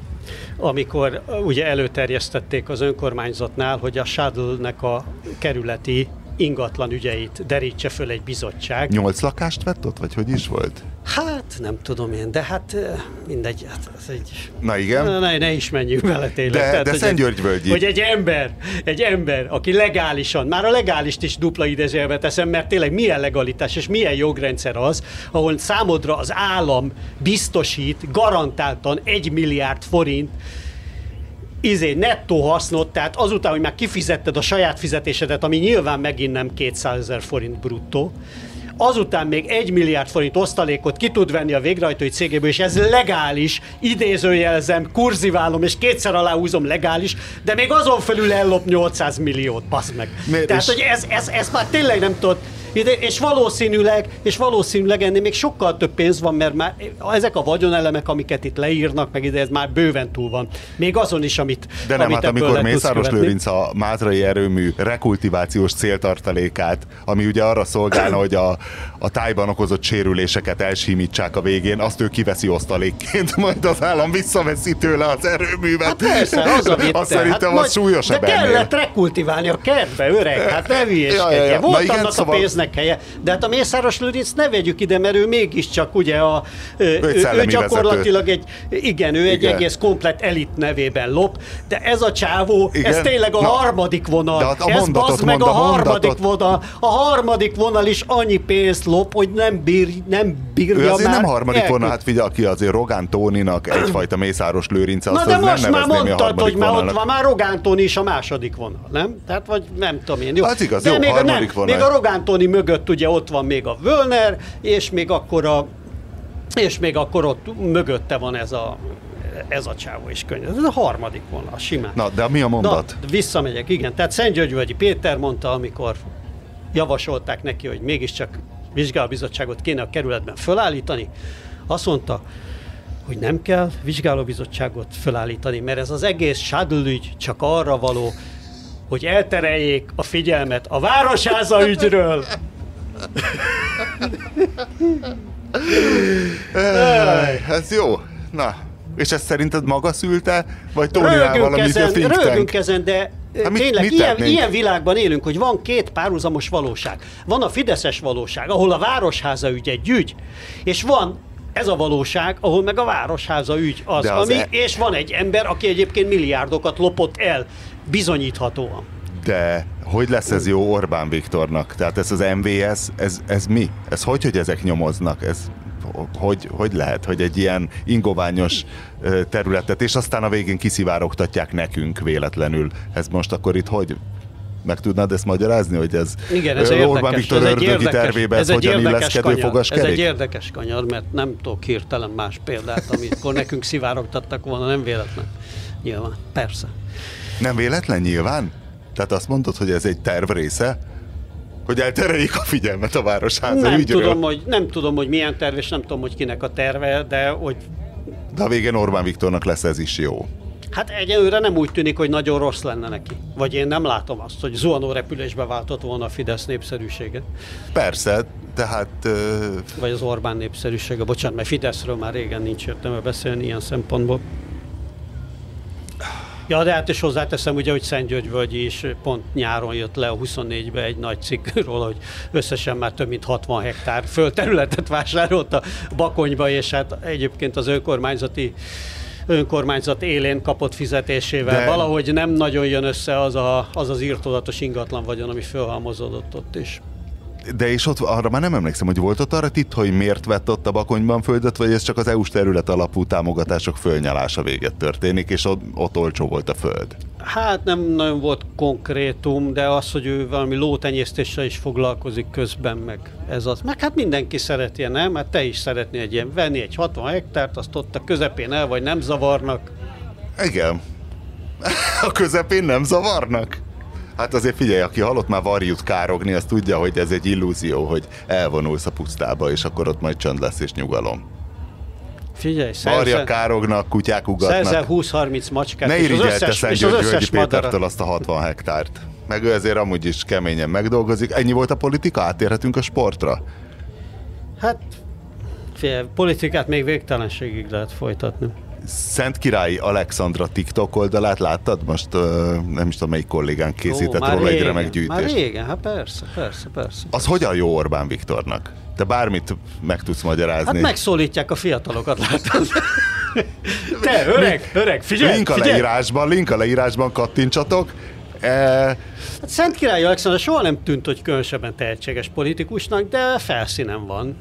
Speaker 1: amikor ugye előterjesztették az önkormányzatnál, hogy a Shadle-nek a kerületi ingatlan ügyeit derítse föl egy bizottság.
Speaker 2: nyolc lakást vett ott, vagy hogy is volt?
Speaker 1: Hát nem tudom én, de hát mindegy, hát ez egy...
Speaker 2: Na igen.
Speaker 1: Ne, ne, ne is menjünk vele tényleg.
Speaker 2: De-
Speaker 1: Tehát,
Speaker 2: de Szentgyörgyvölgyi.
Speaker 1: egy- Hogy egy ember, egy ember, aki legálisan, már a legálist is dupla idézőjelbe teszem, mert tényleg milyen legalitás és milyen jogrendszer az, ahol számodra az állam biztosít garantáltan egy milliárd forint izé, nettó hasznot, tehát azután, hogy már kifizetted a saját fizetésedet, ami nyilván megint nem 200 ezer forint bruttó, azután még egy milliárd forint osztalékot ki tud venni a végrehajtói cégéből, és ez legális, idézőjelzem, kurziválom, és kétszer aláhúzom legális, de még azon felül ellop 800 milliót, basz meg.
Speaker 2: Miért
Speaker 1: Tehát,
Speaker 2: is?
Speaker 1: hogy ez, ez, ez már tényleg nem tudod, ide, és valószínűleg, és valószínűleg ennél még sokkal több pénz van, mert már ezek a vagyonelemek, amiket itt leírnak, meg ide ez már bőven túl van. Még azon is, amit
Speaker 2: De nem,
Speaker 1: amit
Speaker 2: hát amikor Mészáros. Lőrinc a Mátrai erőmű rekultivációs céltartalékát, ami ugye arra szolgálna, hogy a, a tájban okozott sérüléseket elsímítsák a végén, azt ő kiveszi osztalékként, majd az állam visszaveszi tőle az erőművet.
Speaker 1: Hát persze, az a vicce.
Speaker 2: Azt szerintem
Speaker 1: hát
Speaker 2: az súlyosabb
Speaker 1: De
Speaker 2: ennél.
Speaker 1: kellett rekultiválni a kertbe, öreg, hát ne hülyéskedj.
Speaker 2: Ja, ja, ja. Na
Speaker 1: Volt
Speaker 2: igen,
Speaker 1: annak
Speaker 2: szóval-
Speaker 1: a pénznek szekhelye. De hát a Mészáros Lőrinc ne vegyük ide, mert ő mégiscsak ugye a, ő, ő, gyakorlatilag egy, igen, ő egy
Speaker 2: Igen.
Speaker 1: egész komplet elit nevében lop, de ez a csávó,
Speaker 2: Igen.
Speaker 1: ez tényleg a
Speaker 2: Na,
Speaker 1: harmadik vonal.
Speaker 2: de hát a
Speaker 1: ez
Speaker 2: mondatot
Speaker 1: bazd meg a
Speaker 2: a
Speaker 1: harmadik vonal. A harmadik vonal is annyi pénzt lop, hogy nem, bír, nem bírja
Speaker 2: Ő azért
Speaker 1: már
Speaker 2: nem harmadik
Speaker 1: elküld-
Speaker 2: vonal, hát figyelj, aki azért Rogán Tóninak egyfajta Mészáros Lőrinc, azt
Speaker 1: Na de
Speaker 2: az nem
Speaker 1: most már
Speaker 2: nevezném a
Speaker 1: mondtad, hogy már ott van, már Rogántoni is a második vonal, nem? Tehát vagy nem tudom én. Jó.
Speaker 2: Az igaz,
Speaker 1: de
Speaker 2: jó,
Speaker 1: még, a,
Speaker 2: harmadik
Speaker 1: nem,
Speaker 2: vonal.
Speaker 1: még a Rogántoni mögött ugye ott van még a Völner, és még akkor a és még akkor ott mögötte van ez a ez a csávó is könyv. Ez a harmadik vonal, simán.
Speaker 2: Na, de mi a mondat?
Speaker 1: Na, visszamegyek, igen. Tehát Szentgyörgyvölgyi Péter mondta, amikor javasolták neki, hogy mégiscsak vizsgálóbizottságot kéne a kerületben fölállítani, azt mondta, hogy nem kell vizsgálóbizottságot fölállítani, mert ez az egész sádlügy csak arra való, hogy eltereljék a figyelmet a Városháza ügyről.
Speaker 2: Ez jó. Na, és ezt szerinted maga szülte, vagy
Speaker 1: Rögünk
Speaker 2: valami
Speaker 1: ezen,
Speaker 2: think
Speaker 1: rögünk
Speaker 2: tank?
Speaker 1: ezen, de
Speaker 2: Hát mit-
Speaker 1: tényleg
Speaker 2: mit
Speaker 1: ilyen, ilyen világban élünk, hogy van két párhuzamos valóság. Van a Fideszes valóság, ahol a Városháza ügy egy ügy, és van ez a valóság, ahol meg a Városháza ügy az,
Speaker 2: De az
Speaker 1: ami,
Speaker 2: e-
Speaker 1: és van egy ember, aki egyébként milliárdokat lopott el, bizonyíthatóan.
Speaker 2: De hogy lesz ez jó Orbán Viktornak? Tehát ez az MVS, ez, ez mi? Ez hogy, hogy ezek nyomoznak? Ez hogy, hogy lehet, hogy egy ilyen ingoványos területet, és aztán a végén kiszivárogtatják nekünk véletlenül. Ez most akkor itt hogy? Meg tudnád ezt magyarázni, hogy ez
Speaker 1: Igen, ez
Speaker 2: ö,
Speaker 1: érdekes.
Speaker 2: Orbán Viktor
Speaker 1: ez
Speaker 2: ördögi
Speaker 1: érdekes,
Speaker 2: tervébe
Speaker 1: ez
Speaker 2: ez hogyan illeszkedő
Speaker 1: kanyar. Ez
Speaker 2: fogaskerék?
Speaker 1: egy érdekes kanyar, mert nem tudok hirtelen más példát, amikor nekünk szivárogtattak volna, nem véletlen. Nyilván, persze.
Speaker 2: Nem véletlen nyilván? Tehát azt mondod, hogy ez egy terv része? Hogy eltereljék a figyelmet a városháza
Speaker 1: Nem
Speaker 2: ügyről?
Speaker 1: tudom, hogy, nem tudom, hogy milyen terv, és nem tudom, hogy kinek a terve, de hogy
Speaker 2: De a végén Orbán Viktornak lesz ez is jó.
Speaker 1: hát egyelőre nem úgy tűnik, hogy nagyon rossz lenne neki. Vagy én nem látom azt, hogy zuhanó repülésbe váltott volna a Fidesz népszerűsége.
Speaker 2: Persze, tehát ö,
Speaker 1: Vagy az Orbán népszerűsége. Bocsánat, mert Fideszről már régen nincs értelme beszélni ilyen szempontból. Ja, de hát és hozzáteszem ugye, hogy Szentgyörgyvölgyi is pont nyáron jött le a 24-be egy nagy cikk róla, hogy összesen már több mint 60 hektár földterületet vásárolt a Bakonyba, és hát egyébként az önkormányzati önkormányzat élén kapott fizetésével.
Speaker 2: De-.
Speaker 1: Valahogy nem nagyon jön össze az, a, az az írtózatos ingatlan vagyon, ami fölhalmozódott ott is.
Speaker 2: De és ott arra már nem emlékszem, hogy volt ott arra titt, hogy miért vett ott a Bakonyban földet, vagy ez csak az EU-s terület alapú támogatások fölnyalása véget történik, és ott, ott olcsó volt a föld.
Speaker 1: Hát nem nagyon volt konkrétum, de az, hogy ő valami lótenyésztéssel is foglalkozik közben, meg ez az. Meg hát mindenki szereti, nem? Hát te is szeretnél egy ilyen venni, egy 60 hektárt, azt ott a közepén el, vagy nem zavarnak.
Speaker 2: Igen. A közepén nem zavarnak? Hát azért figyelj, aki halott már varjút károgni, az tudja, hogy ez egy illúzió, hogy elvonulsz a pusztába, és akkor ott majd csönd lesz és nyugalom.
Speaker 1: Figyelj, szerzel,
Speaker 2: kárognak, kutyák
Speaker 1: szerzel
Speaker 2: ugatnak.
Speaker 1: 20-30 macskát,
Speaker 2: Ne irigyelte
Speaker 1: összes,
Speaker 2: Szent György Pétertől azt a 60 hektárt. Meg ő ezért amúgy is keményen megdolgozik. Ennyi volt a politika? Átérhetünk a sportra?
Speaker 1: Hát, figyelj, politikát még végtelenségig lehet folytatni.
Speaker 2: Szent Királyi Alexandra TikTok oldalát láttad? Most uh, nem is tudom, melyik kollégán készített
Speaker 1: már
Speaker 2: róla egy
Speaker 1: régen,
Speaker 2: remeggyűjtést.
Speaker 1: Már régen, hát persze, persze, persze.
Speaker 2: Az hogyan jó Orbán Viktornak? Te bármit meg tudsz magyarázni.
Speaker 1: Hát megszólítják a fiatalokat, látod? Te, öreg, öreg, figyelj,
Speaker 2: link a
Speaker 1: figyelj!
Speaker 2: leírásban, link a leírásban, kattintsatok. E,
Speaker 1: Hát Szent Király Alexander soha nem tűnt, hogy különösebben tehetséges politikusnak, de felszínen van.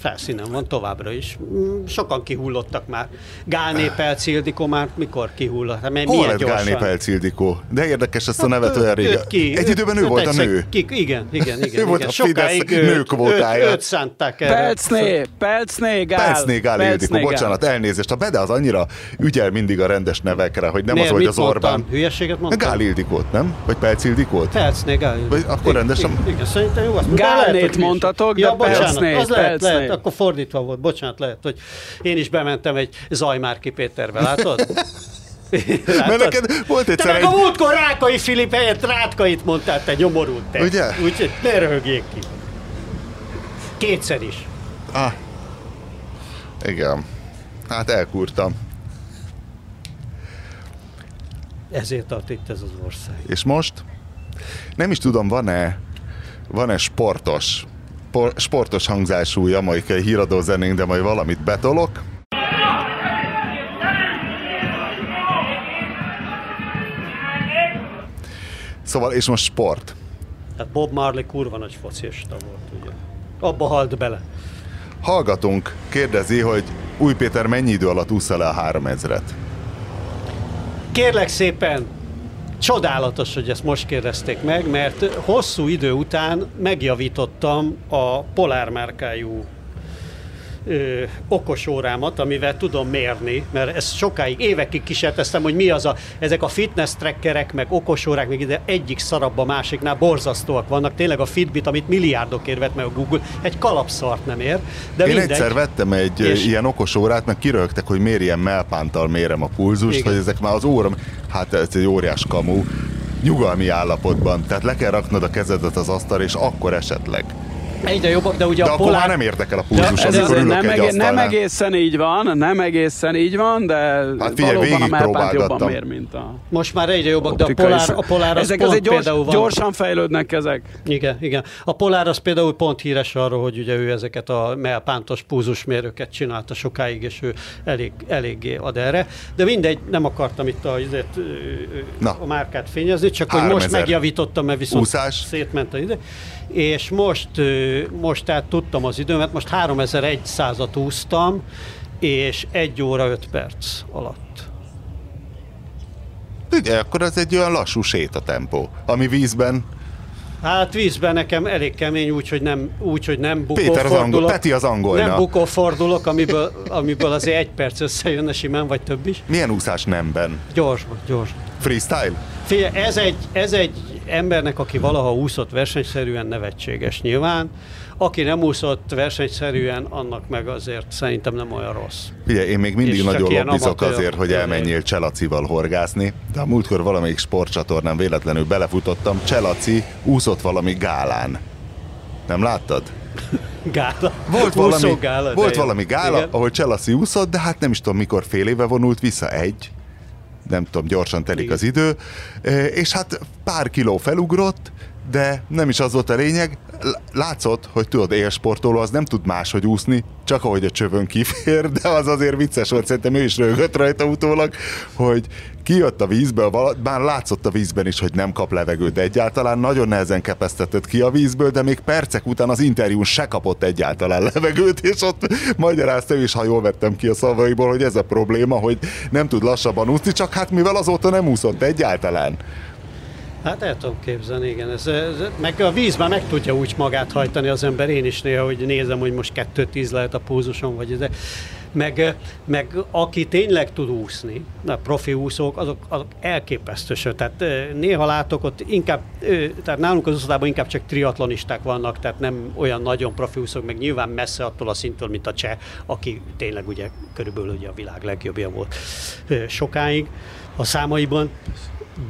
Speaker 1: Felszínen van továbbra is. Mm, Sokan kihullottak már. Gálné Pelc Ildikó már mikor kihullott? Hát,
Speaker 2: hol
Speaker 1: milyen
Speaker 2: lett Gálné? Pelc Ildikó? De érdekes ezt a nevet
Speaker 1: ő-
Speaker 2: olyan régen.
Speaker 1: ki-
Speaker 2: Egy időben ő
Speaker 1: őt
Speaker 2: volt a nő.
Speaker 1: Ki, igen, igen, igen.
Speaker 2: Ő volt
Speaker 1: igen.
Speaker 2: a Fidesz
Speaker 1: Sokáig
Speaker 2: nők
Speaker 1: őt-
Speaker 2: kvótája.
Speaker 1: Őt, őt szánták erre.
Speaker 5: Pelcné, Pelcné, Gál.
Speaker 2: Pelcné Gál Ildikó,
Speaker 5: Pelcné
Speaker 2: bocsánat, elnézést. A Bede az annyira ügyel mindig a rendes nevekre, hogy nem
Speaker 1: Miért,
Speaker 2: az, hogy az Orbán.
Speaker 1: mondtam? Hülyeséget mondtam?
Speaker 2: Gál Ildikót, nem? Vagy Pelc Ildikót?
Speaker 1: Percné, Gál.
Speaker 2: Vagy akkor rendesen-
Speaker 1: Igen, szerintem jó.
Speaker 5: Gálnét mondtatok, de Percné,
Speaker 1: az lehet, Lehet, akkor fordítva volt, bocsánat, lehet, hogy én is bementem egy Zajmárki Péterbe, látod?
Speaker 2: Mert neked volt
Speaker 1: Te
Speaker 2: egyszer
Speaker 1: meg
Speaker 2: egy...
Speaker 1: a múltkor Rákai Filip helyett Rátkait mondtál, te nyomorult te.
Speaker 2: Ugye?
Speaker 1: Úgyhogy ne röhögjék ki. Kétszer is.
Speaker 2: Ah, igen. Hát elkúrtam.
Speaker 1: Ezért tart itt ez az ország.
Speaker 2: És most? Nem is tudom, van-e, van-e sportos, por, sportos hangzású jamaikai híradó zenénk, de majd valamit betolok. Szóval, és most sport.
Speaker 1: Tehát Bob Marley kurva nagy focista volt, ugye. Abba halt bele.
Speaker 2: Hallgatunk, kérdezi, hogy Új Péter mennyi idő alatt úszta le a 3000-et?
Speaker 1: Kérlek szépen, csodálatos, hogy ezt most kérdezték meg, mert hosszú idő után megjavítottam a polármárkájú ö, okos órámat, amivel tudom mérni, mert ezt sokáig, évekig kísérteztem, hogy mi az a, ezek a fitness trackerek, meg okos órák, meg ide egyik szarabb a másiknál borzasztóak vannak. Tényleg a Fitbit, amit milliárdokért vett meg a Google, egy kalapszart nem ér. De
Speaker 2: Én
Speaker 1: mindegy.
Speaker 2: egyszer vettem egy
Speaker 1: És-
Speaker 2: ilyen okos órát, meg kirögtek, hogy miért ilyen melpántal mérem a pulzust,
Speaker 1: Igen.
Speaker 2: hogy ezek már az óra, hát ez egy óriás kamu, nyugalmi állapotban. Tehát le kell raknod a kezedet az asztalra, és akkor esetleg.
Speaker 1: Egyre jobbak, de ugye
Speaker 2: De
Speaker 1: a
Speaker 2: akkor
Speaker 1: polár...
Speaker 2: már nem érdekel a pulzus,
Speaker 1: De ez
Speaker 2: amikor ülök
Speaker 5: nem,
Speaker 2: egy
Speaker 5: egé- nem egészen így van, nem egészen így van, de
Speaker 2: Hát figyelj,
Speaker 5: valóban a melpánt jobban mér, mint a
Speaker 1: Most már egyre jobbak, de a polár, a polár az
Speaker 5: Ezek
Speaker 1: pont
Speaker 5: azért gyors,
Speaker 1: például van.
Speaker 5: gyorsan fejlődnek ezek.
Speaker 1: Igen, igen. A Polár az például pont híres arról, hogy ugye ő ezeket a melpántos púzusmérőket csinálta sokáig, és ő elég, eléggé ad erre. De mindegy, nem akartam itt a, azért,
Speaker 2: Na.
Speaker 1: a márkát fényezni, csak hogy
Speaker 2: 3000.
Speaker 1: most megjavítottam, mert viszont
Speaker 2: Úszás.
Speaker 1: szétment a ide. És most, most tehát tudtam az időmet, most 3100-at úsztam, és 1 óra 5 perc alatt.
Speaker 2: Ugye, akkor ez egy olyan lassú sétatempó, ami vízben
Speaker 1: Hát vízben nekem elég kemény, úgyhogy nem, úgy, hogy nem
Speaker 2: Péter az angol. Peti az angolna.
Speaker 1: Nem bukófordulok, amiből, amiből azért egy perc összejönne simán, vagy több is.
Speaker 2: Milyen úszás nemben?
Speaker 1: Gyorsban, gyorsan.
Speaker 2: Freestyle?
Speaker 1: Figyelj, ez egy, ez egy embernek, aki valaha úszott versenyszerűen nevetséges nyilván. Aki nem úszott versenyszerűen, annak meg azért szerintem nem olyan rossz.
Speaker 2: Ugye, én még mindig
Speaker 1: És
Speaker 2: nagyon lobbizok azért, hogy elmenjél Cselacival horgászni, de a múltkor valamelyik sportcsatornán véletlenül belefutottam, Cselaci úszott valami gálán. Nem láttad?
Speaker 1: Gála.
Speaker 2: Volt valami,
Speaker 1: Úszógála,
Speaker 2: volt valami gála,
Speaker 1: Igen.
Speaker 2: ahol Chelsea úszott, de hát nem is tudom, mikor fél éve vonult vissza, egy, nem tudom, gyorsan telik
Speaker 1: Igen.
Speaker 2: az idő, és hát pár kiló felugrott, de nem is az volt a lényeg. Látszott, hogy tudod, élsportoló az nem tud máshogy úszni, csak ahogy a csövön kifér, de az azért vicces volt, szerintem ő is rögött rajta utólag, hogy kijött a vízből, már látszott a vízben is, hogy nem kap levegőt egyáltalán, nagyon nehezen kepesztetett ki a vízből, de még percek után az interjún se kapott egyáltalán levegőt, és ott magyarázta ő is, ha jól vettem ki a szavaiból, hogy ez a probléma, hogy nem tud lassabban úszni, csak hát mivel azóta nem úszott egyáltalán.
Speaker 1: Hát el tudom képzelni, igen. Ez, ez, meg a vízben meg tudja úgy magát hajtani az ember. Én is néha, hogy nézem, hogy most 2-10 lehet a pulzuson, vagy ez. Meg, meg aki tényleg tud úszni, a profi úszók, azok, azok elképesztősök. Tehát néha látok ott inkább, tehát nálunk az úszodában inkább csak triatlonisták vannak, tehát nem olyan nagyon profi úszók, meg nyilván messze attól a szinttől, mint a cseh, aki tényleg ugye körülbelül ugye a világ legjobbja volt sokáig a számaiban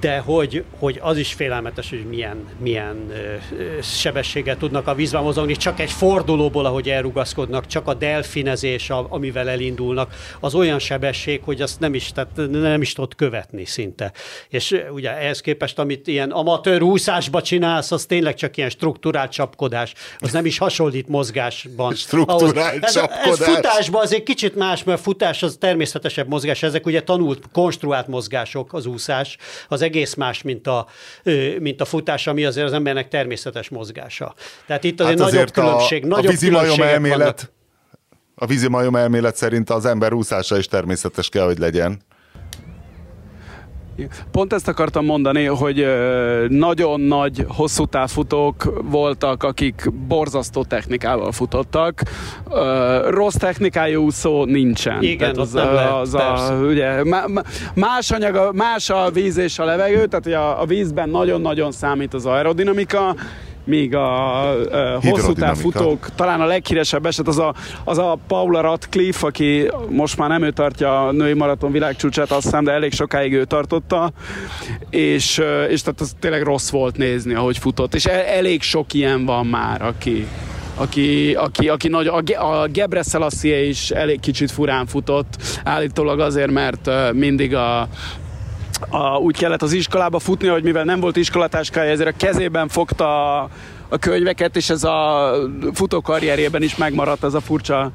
Speaker 1: de hogy, hogy az is félelmetes, hogy milyen, milyen ö, sebességgel tudnak a vízben mozogni, csak egy fordulóból, ahogy elrugaszkodnak, csak a delfinezés, a, amivel elindulnak, az olyan sebesség, hogy azt nem is, tehát nem is tudod követni szinte. És ugye ehhez képest, amit ilyen amatőr úszásba csinálsz, az tényleg csak ilyen struktúrált csapkodás, az nem is hasonlít mozgásban.
Speaker 2: Strukturált
Speaker 1: Ahhoz- ez,
Speaker 2: csapkodás.
Speaker 1: Ez futásban az egy kicsit más, mert futás az természetesebb mozgás, ezek ugye tanult, konstruált mozgások az úszás, az egész más, mint a, mint a futás, ami azért az embernek természetes mozgása. Tehát itt azért,
Speaker 2: Hát
Speaker 1: nagyobb
Speaker 2: azért
Speaker 1: különbség,
Speaker 2: a,
Speaker 1: nagyobb
Speaker 2: a vízimajom
Speaker 1: vannak.
Speaker 2: elmélet, a vízimajom elmélet szerint az ember úszása is természetes kell, hogy legyen.
Speaker 5: Pont ezt akartam mondani, hogy nagyon nagy, hosszú távfutók voltak, akik borzasztó technikával futottak. Rossz technikájú úszó nincsen.
Speaker 1: Igen,
Speaker 5: Tehát az,
Speaker 1: nem lehet,
Speaker 5: az a, ugye, má- má- más anyag, más a víz és a levegő, tehát a, a vízben nagyon-nagyon számít az aerodinamika, míg a, a hosszú
Speaker 2: Hidrodinamika.
Speaker 5: távfutók talán a leghíresebb eset az a, az a Paula Radcliffe, aki most már nem ő tartja a női maraton világcsúcsát, azt hiszem, de elég sokáig ő tartotta, és, és tehát az tényleg rossz volt nézni, ahogy futott, és el, elég sok ilyen van már, aki, aki, aki, aki nagy, a, a Gebre Selassie is elég kicsit furán futott, állítólag azért, mert mindig a a, úgy kellett az iskolába futni, hogy mivel nem volt iskolatáskája, ezért a kezében fogta a, a könyveket, és ez a futókarrierjében is megmaradt ez a furcsa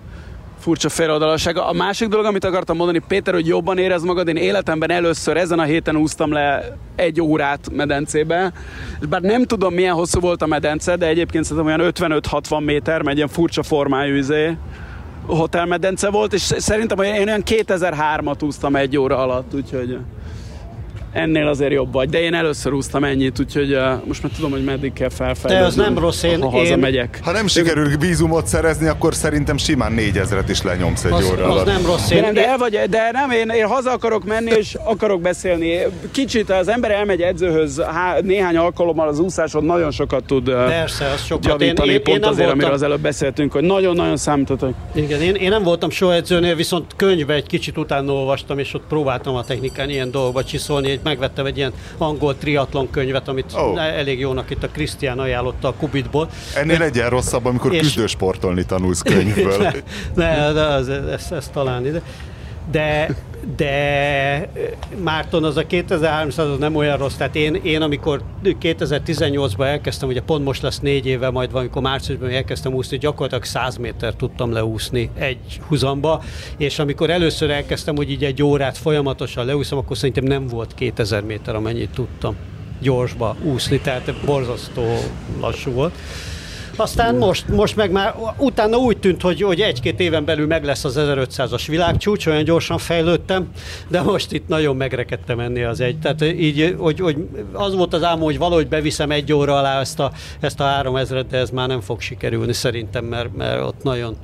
Speaker 5: furcsa féloldalassága. A másik dolog, amit akartam mondani, Péter, hogy jobban érez magad, én életemben először ezen a héten úsztam le egy órát medencébe, és bár nem tudom milyen hosszú volt a medence, de egyébként szerintem olyan 55-60 méter, mert egy ilyen furcsa formájú izé, hotelmedence volt, és szerintem én olyan 2003-at úsztam egy óra alatt, úgyhogy ennél azért jobb vagy. De én először úsztam ennyit, úgyhogy uh, most már tudom, hogy meddig kell felfejlődni.
Speaker 1: De az nem rossz, én-
Speaker 5: ha
Speaker 1: én-
Speaker 5: hazamegyek.
Speaker 2: Ha nem sikerül vízumot szerezni, akkor szerintem simán 4000-et is lenyomsz egy
Speaker 1: Az,
Speaker 2: óra
Speaker 1: az
Speaker 2: alatt.
Speaker 1: nem rossz.
Speaker 5: De,
Speaker 1: Én,
Speaker 5: nem, de, el vagy, de nem, én, én haza akarok menni, és akarok beszélni. Kicsit az ember elmegy edzőhöz há, néhány alkalommal az úszáson nagyon sokat tud uh,
Speaker 1: Persze, az sokat. Én,
Speaker 5: javítani,
Speaker 1: én, én
Speaker 5: pont
Speaker 1: nem
Speaker 5: azért, amiről
Speaker 1: voltam,
Speaker 5: az előbb beszéltünk, hogy nagyon-nagyon számítatok.
Speaker 1: igen, én, én nem voltam soha edzőnél, viszont könyvbe egy kicsit utána olvastam, és ott próbáltam a technikán ilyen dolgokba csiszolni. Egy megvettem egy ilyen angol triatlon könyvet, amit oh. elég jónak itt a Krisztián ajánlotta a Kubitból.
Speaker 2: Ennél egyen rosszabb, amikor
Speaker 1: És-
Speaker 2: küzdősportolni tanulsz könyvből.
Speaker 1: Ne, ne, de az, ez, ez talán ide. De, de Márton, az a 2300 az nem olyan rossz. Tehát én, én amikor 2018-ban elkezdtem, ugye pont most lesz négy éve, majd valamikor márciusban elkezdtem úszni, gyakorlatilag 100 méter tudtam leúszni egy huzamba, és amikor először elkezdtem, hogy így egy órát folyamatosan leúszom, akkor szerintem nem volt 2000 méter, amennyit tudtam gyorsba úszni, tehát borzasztó lassú volt. Aztán most, most meg már utána úgy tűnt, hogy, hogy egy-két éven belül meg lesz az 1500-as világcsúcs, olyan gyorsan fejlődtem, de most itt nagyon megrekedtem ennél az egy. Tehát így, hogy, hogy az volt az álmom, hogy valahogy beviszem egy óra alá ezt a, ezt a 3000 de ez már nem fog sikerülni szerintem, mert, mert ott nagyon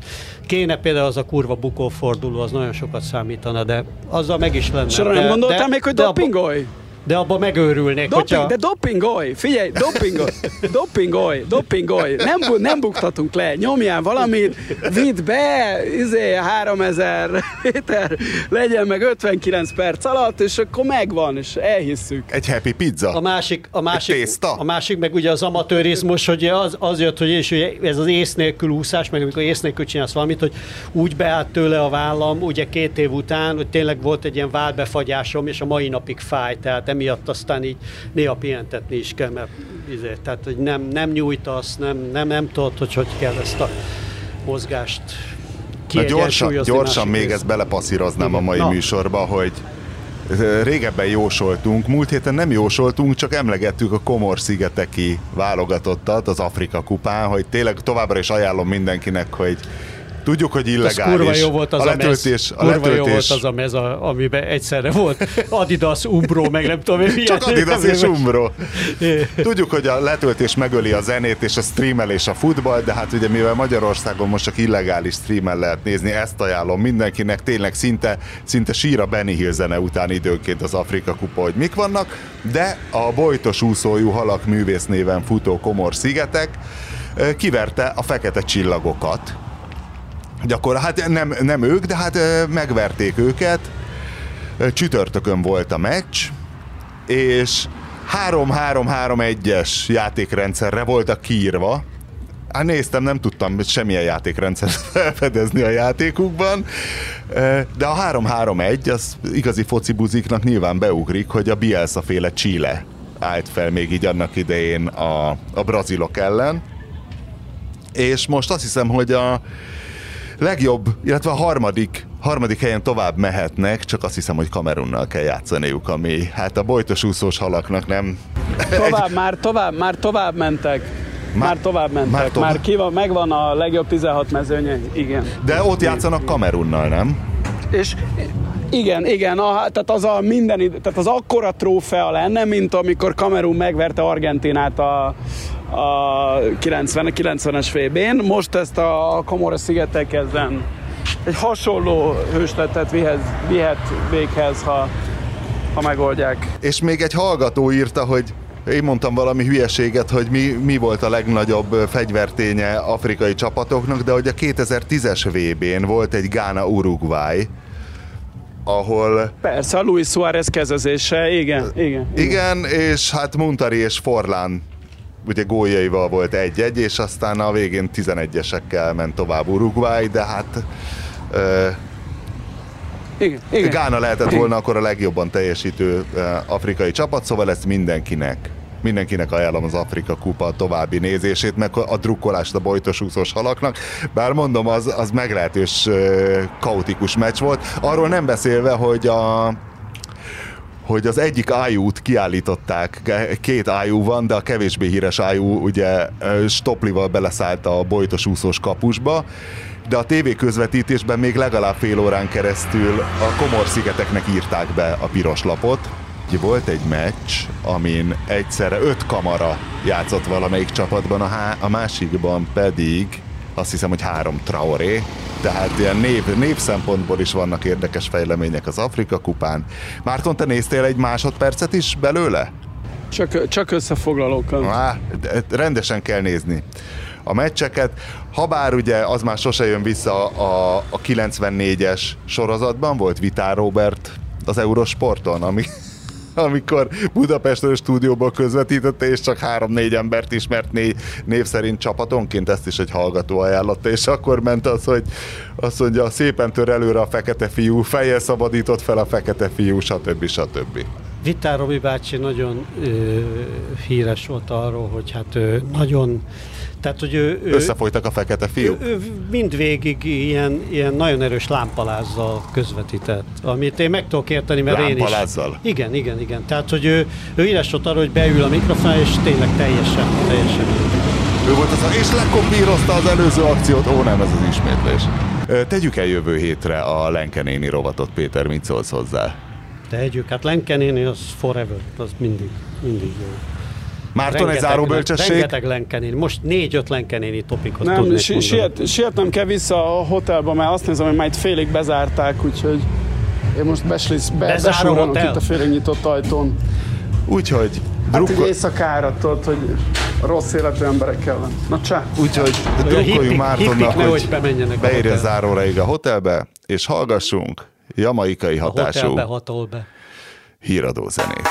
Speaker 1: kéne például az a kurva bukóforduló, az nagyon sokat számítana, de azzal meg is lenne.
Speaker 5: Sora nem gondoltál
Speaker 1: de-
Speaker 5: még, hogy dopingolj?
Speaker 1: De abban megőrülnék,
Speaker 5: Doping,
Speaker 1: hogyha...
Speaker 5: de dopingolj! Figyelj, dopingolj! Dopingolj! Dopingolj! Nem, bu- nem buktatunk le, nyomjál valamit, vidd be, izé, 3000 méter, legyen meg 59 perc alatt, és akkor megvan, és elhisszük.
Speaker 2: Egy happy pizza.
Speaker 1: A másik, a másik,
Speaker 2: tészta?
Speaker 1: a másik meg ugye az amatőrizmus, hogy az, az jött, hogy és ugye ez az ész nélkül úszás, meg amikor ész nélkül csinálsz valamit, hogy úgy beállt tőle a vállam, ugye két év után, hogy tényleg volt egy ilyen válbefagyásom, és a mai napig fáj, tehát emiatt aztán így néha pihentetni is kell, mert izé, tehát hogy nem, nem nyújtasz, nem, nem, nem tudod, hogy hogy kell ezt a mozgást
Speaker 2: Na gyorsan, gyorsan még
Speaker 1: részt.
Speaker 2: ezt belepasszíroznám a mai
Speaker 1: Na.
Speaker 2: műsorba, hogy régebben jósoltunk, múlt héten nem jósoltunk, csak emlegettük a Komor-szigeteki válogatottat az Afrika kupán, hogy tényleg továbbra is ajánlom mindenkinek, hogy tudjuk, hogy
Speaker 1: Az
Speaker 2: illegális.
Speaker 1: kurva jó volt az a,
Speaker 2: a letöltés,
Speaker 1: mez.
Speaker 2: a
Speaker 1: Kurva jó volt az a mez, a, amiben egyszerre volt Adidas, Umbro, meg nem tudom, milyen.
Speaker 2: csak Adidas és Umbro. Tudjuk, hogy a letöltés megöli a zenét és a streamelés a futball, de hát ugye mivel Magyarországon most csak illegális streamen lehet nézni, ezt ajánlom mindenkinek, tényleg szinte, szinte sír a Benny Hill zene után időnként az Afrika kupa, hogy mik vannak, de a bojtos úszójú halak művész néven futó Komor szigetek kiverte a fekete csillagokat. Gyakor, hát nem, nem ők, de hát megverték őket. Csütörtökön volt a meccs, és 3-3-3-1-es játékrendszerre voltak kiírva. Hát néztem, nem tudtam semmilyen játékrendszert felfedezni a játékukban, de a 3-3-1 az igazi focibuziknak nyilván beugrik, hogy a Bielsa féle Chile állt fel még így annak idején a, a brazilok ellen. És most azt hiszem, hogy a legjobb, illetve a harmadik, harmadik helyen tovább mehetnek, csak azt hiszem, hogy Kamerunnal kell játszaniuk, ami hát a bojtos úszós halaknak nem...
Speaker 5: Tovább, már tovább, már tovább mentek. Már, már tovább mentek.
Speaker 2: már tovább.
Speaker 5: már ki van, megvan a legjobb 16 mezőnye. Igen.
Speaker 2: De ott játszanak Kamerunnal, nem?
Speaker 5: És igen, igen, a, tehát az a minden, tehát az akkora trófea lenne, mint amikor Kamerun megverte Argentinát a, a 90, 90-es VB-n. Most ezt a Komora szigetek ezen egy hasonló hősletet vihez, vihet véghez, ha, ha megoldják.
Speaker 2: És még egy hallgató írta, hogy én mondtam valami hülyeséget, hogy mi, mi volt a legnagyobb fegyverténye afrikai csapatoknak, de hogy a 2010-es VB-n volt egy Ghana-Uruguay, ahol
Speaker 5: Persze, a Luis Suárez kezezése, igen, igen.
Speaker 2: igen, és hát Muntari és Forlán ugye góljaival volt egy-egy, és aztán a végén 11-esekkel ment tovább Uruguay, de hát ö,
Speaker 5: Igen, igen.
Speaker 2: Gána lehetett volna akkor a legjobban teljesítő afrikai csapat, szóval ezt mindenkinek mindenkinek ajánlom az Afrika Kupa további nézését, meg a drukkolást a bojtosúszós halaknak, bár mondom, az, az meglehetős eh, kaotikus meccs volt. Arról nem beszélve, hogy a hogy az egyik ájút kiállították, két ájú van, de a kevésbé híres ájú ugye stoplival beleszállt a bojtos úszós kapusba, de a TV közvetítésben még legalább fél órán keresztül a Komor-szigeteknek írták be a piros lapot. Volt egy meccs, amin egyszerre öt kamara játszott valamelyik csapatban, a, há- a másikban pedig azt hiszem, hogy három Traoré, tehát ilyen név, név szempontból is vannak érdekes fejlemények az Afrika kupán. Márton, te néztél egy másodpercet is belőle?
Speaker 5: Csak, csak összefoglalókkal.
Speaker 2: Á, rendesen kell nézni a meccseket, habár ugye az már sose jön vissza a, a 94-es sorozatban, volt Vitár Robert az Eurosporton, ami, amikor Budapestről stúdióból közvetítette, és csak három-négy embert ismert négy név szerint csapatonként, ezt is egy hallgató ajánlotta, és akkor ment az, hogy azt mondja, szépen tör előre a fekete fiú, fejjel szabadított fel a fekete fiú, stb. stb.
Speaker 1: Vitár Robi bácsi nagyon ö, híres volt arról, hogy hát ő nagyon tehát, hogy ő, ő,
Speaker 2: Összefolytak a fekete fiúk?
Speaker 1: Ő, ő mindvégig ilyen, ilyen nagyon erős lámpalázzal közvetített, amit én meg tudok érteni, mert
Speaker 2: lámpalázzal?
Speaker 1: én is... Igen, igen, igen. Tehát, hogy ő, ő híres volt arra, hogy beül a mikrofon, és tényleg teljesen, teljesen.
Speaker 2: Ő volt az, és lekopírozta az előző akciót. Ó, nem, ez az ismétlés. Tegyük el jövő hétre a Lenkenéni rovatot, Péter, mit szólsz hozzá?
Speaker 1: Tegyük, hát Lenkenéni az forever, az mindig, mindig jó.
Speaker 2: Márton, egy záró bölcsesség?
Speaker 1: Rengeteg lenkenéni. Most négy-öt lenkenéni topikot
Speaker 5: Nem,
Speaker 1: tudnék
Speaker 5: si- siet, sietnem kell vissza a hotelba, mert azt nézem, hogy már itt félig bezárták, úgyhogy én most beslisz, be,
Speaker 1: a hotel?
Speaker 5: itt a félig nyitott ajtón.
Speaker 2: Úgyhogy
Speaker 5: Hát
Speaker 2: drukko-
Speaker 5: egy éjszakára, tudod, hogy rossz életű emberek ellen. Na csá!
Speaker 2: Úgyhogy drukkoljunk Mártonnak, hogy
Speaker 1: a
Speaker 2: beérjen
Speaker 1: hotelbe.
Speaker 2: záróraig a hotelbe, és hallgassunk jamaikai
Speaker 1: A
Speaker 2: hatású
Speaker 1: hotelbe hatol be.
Speaker 2: híradó zenét.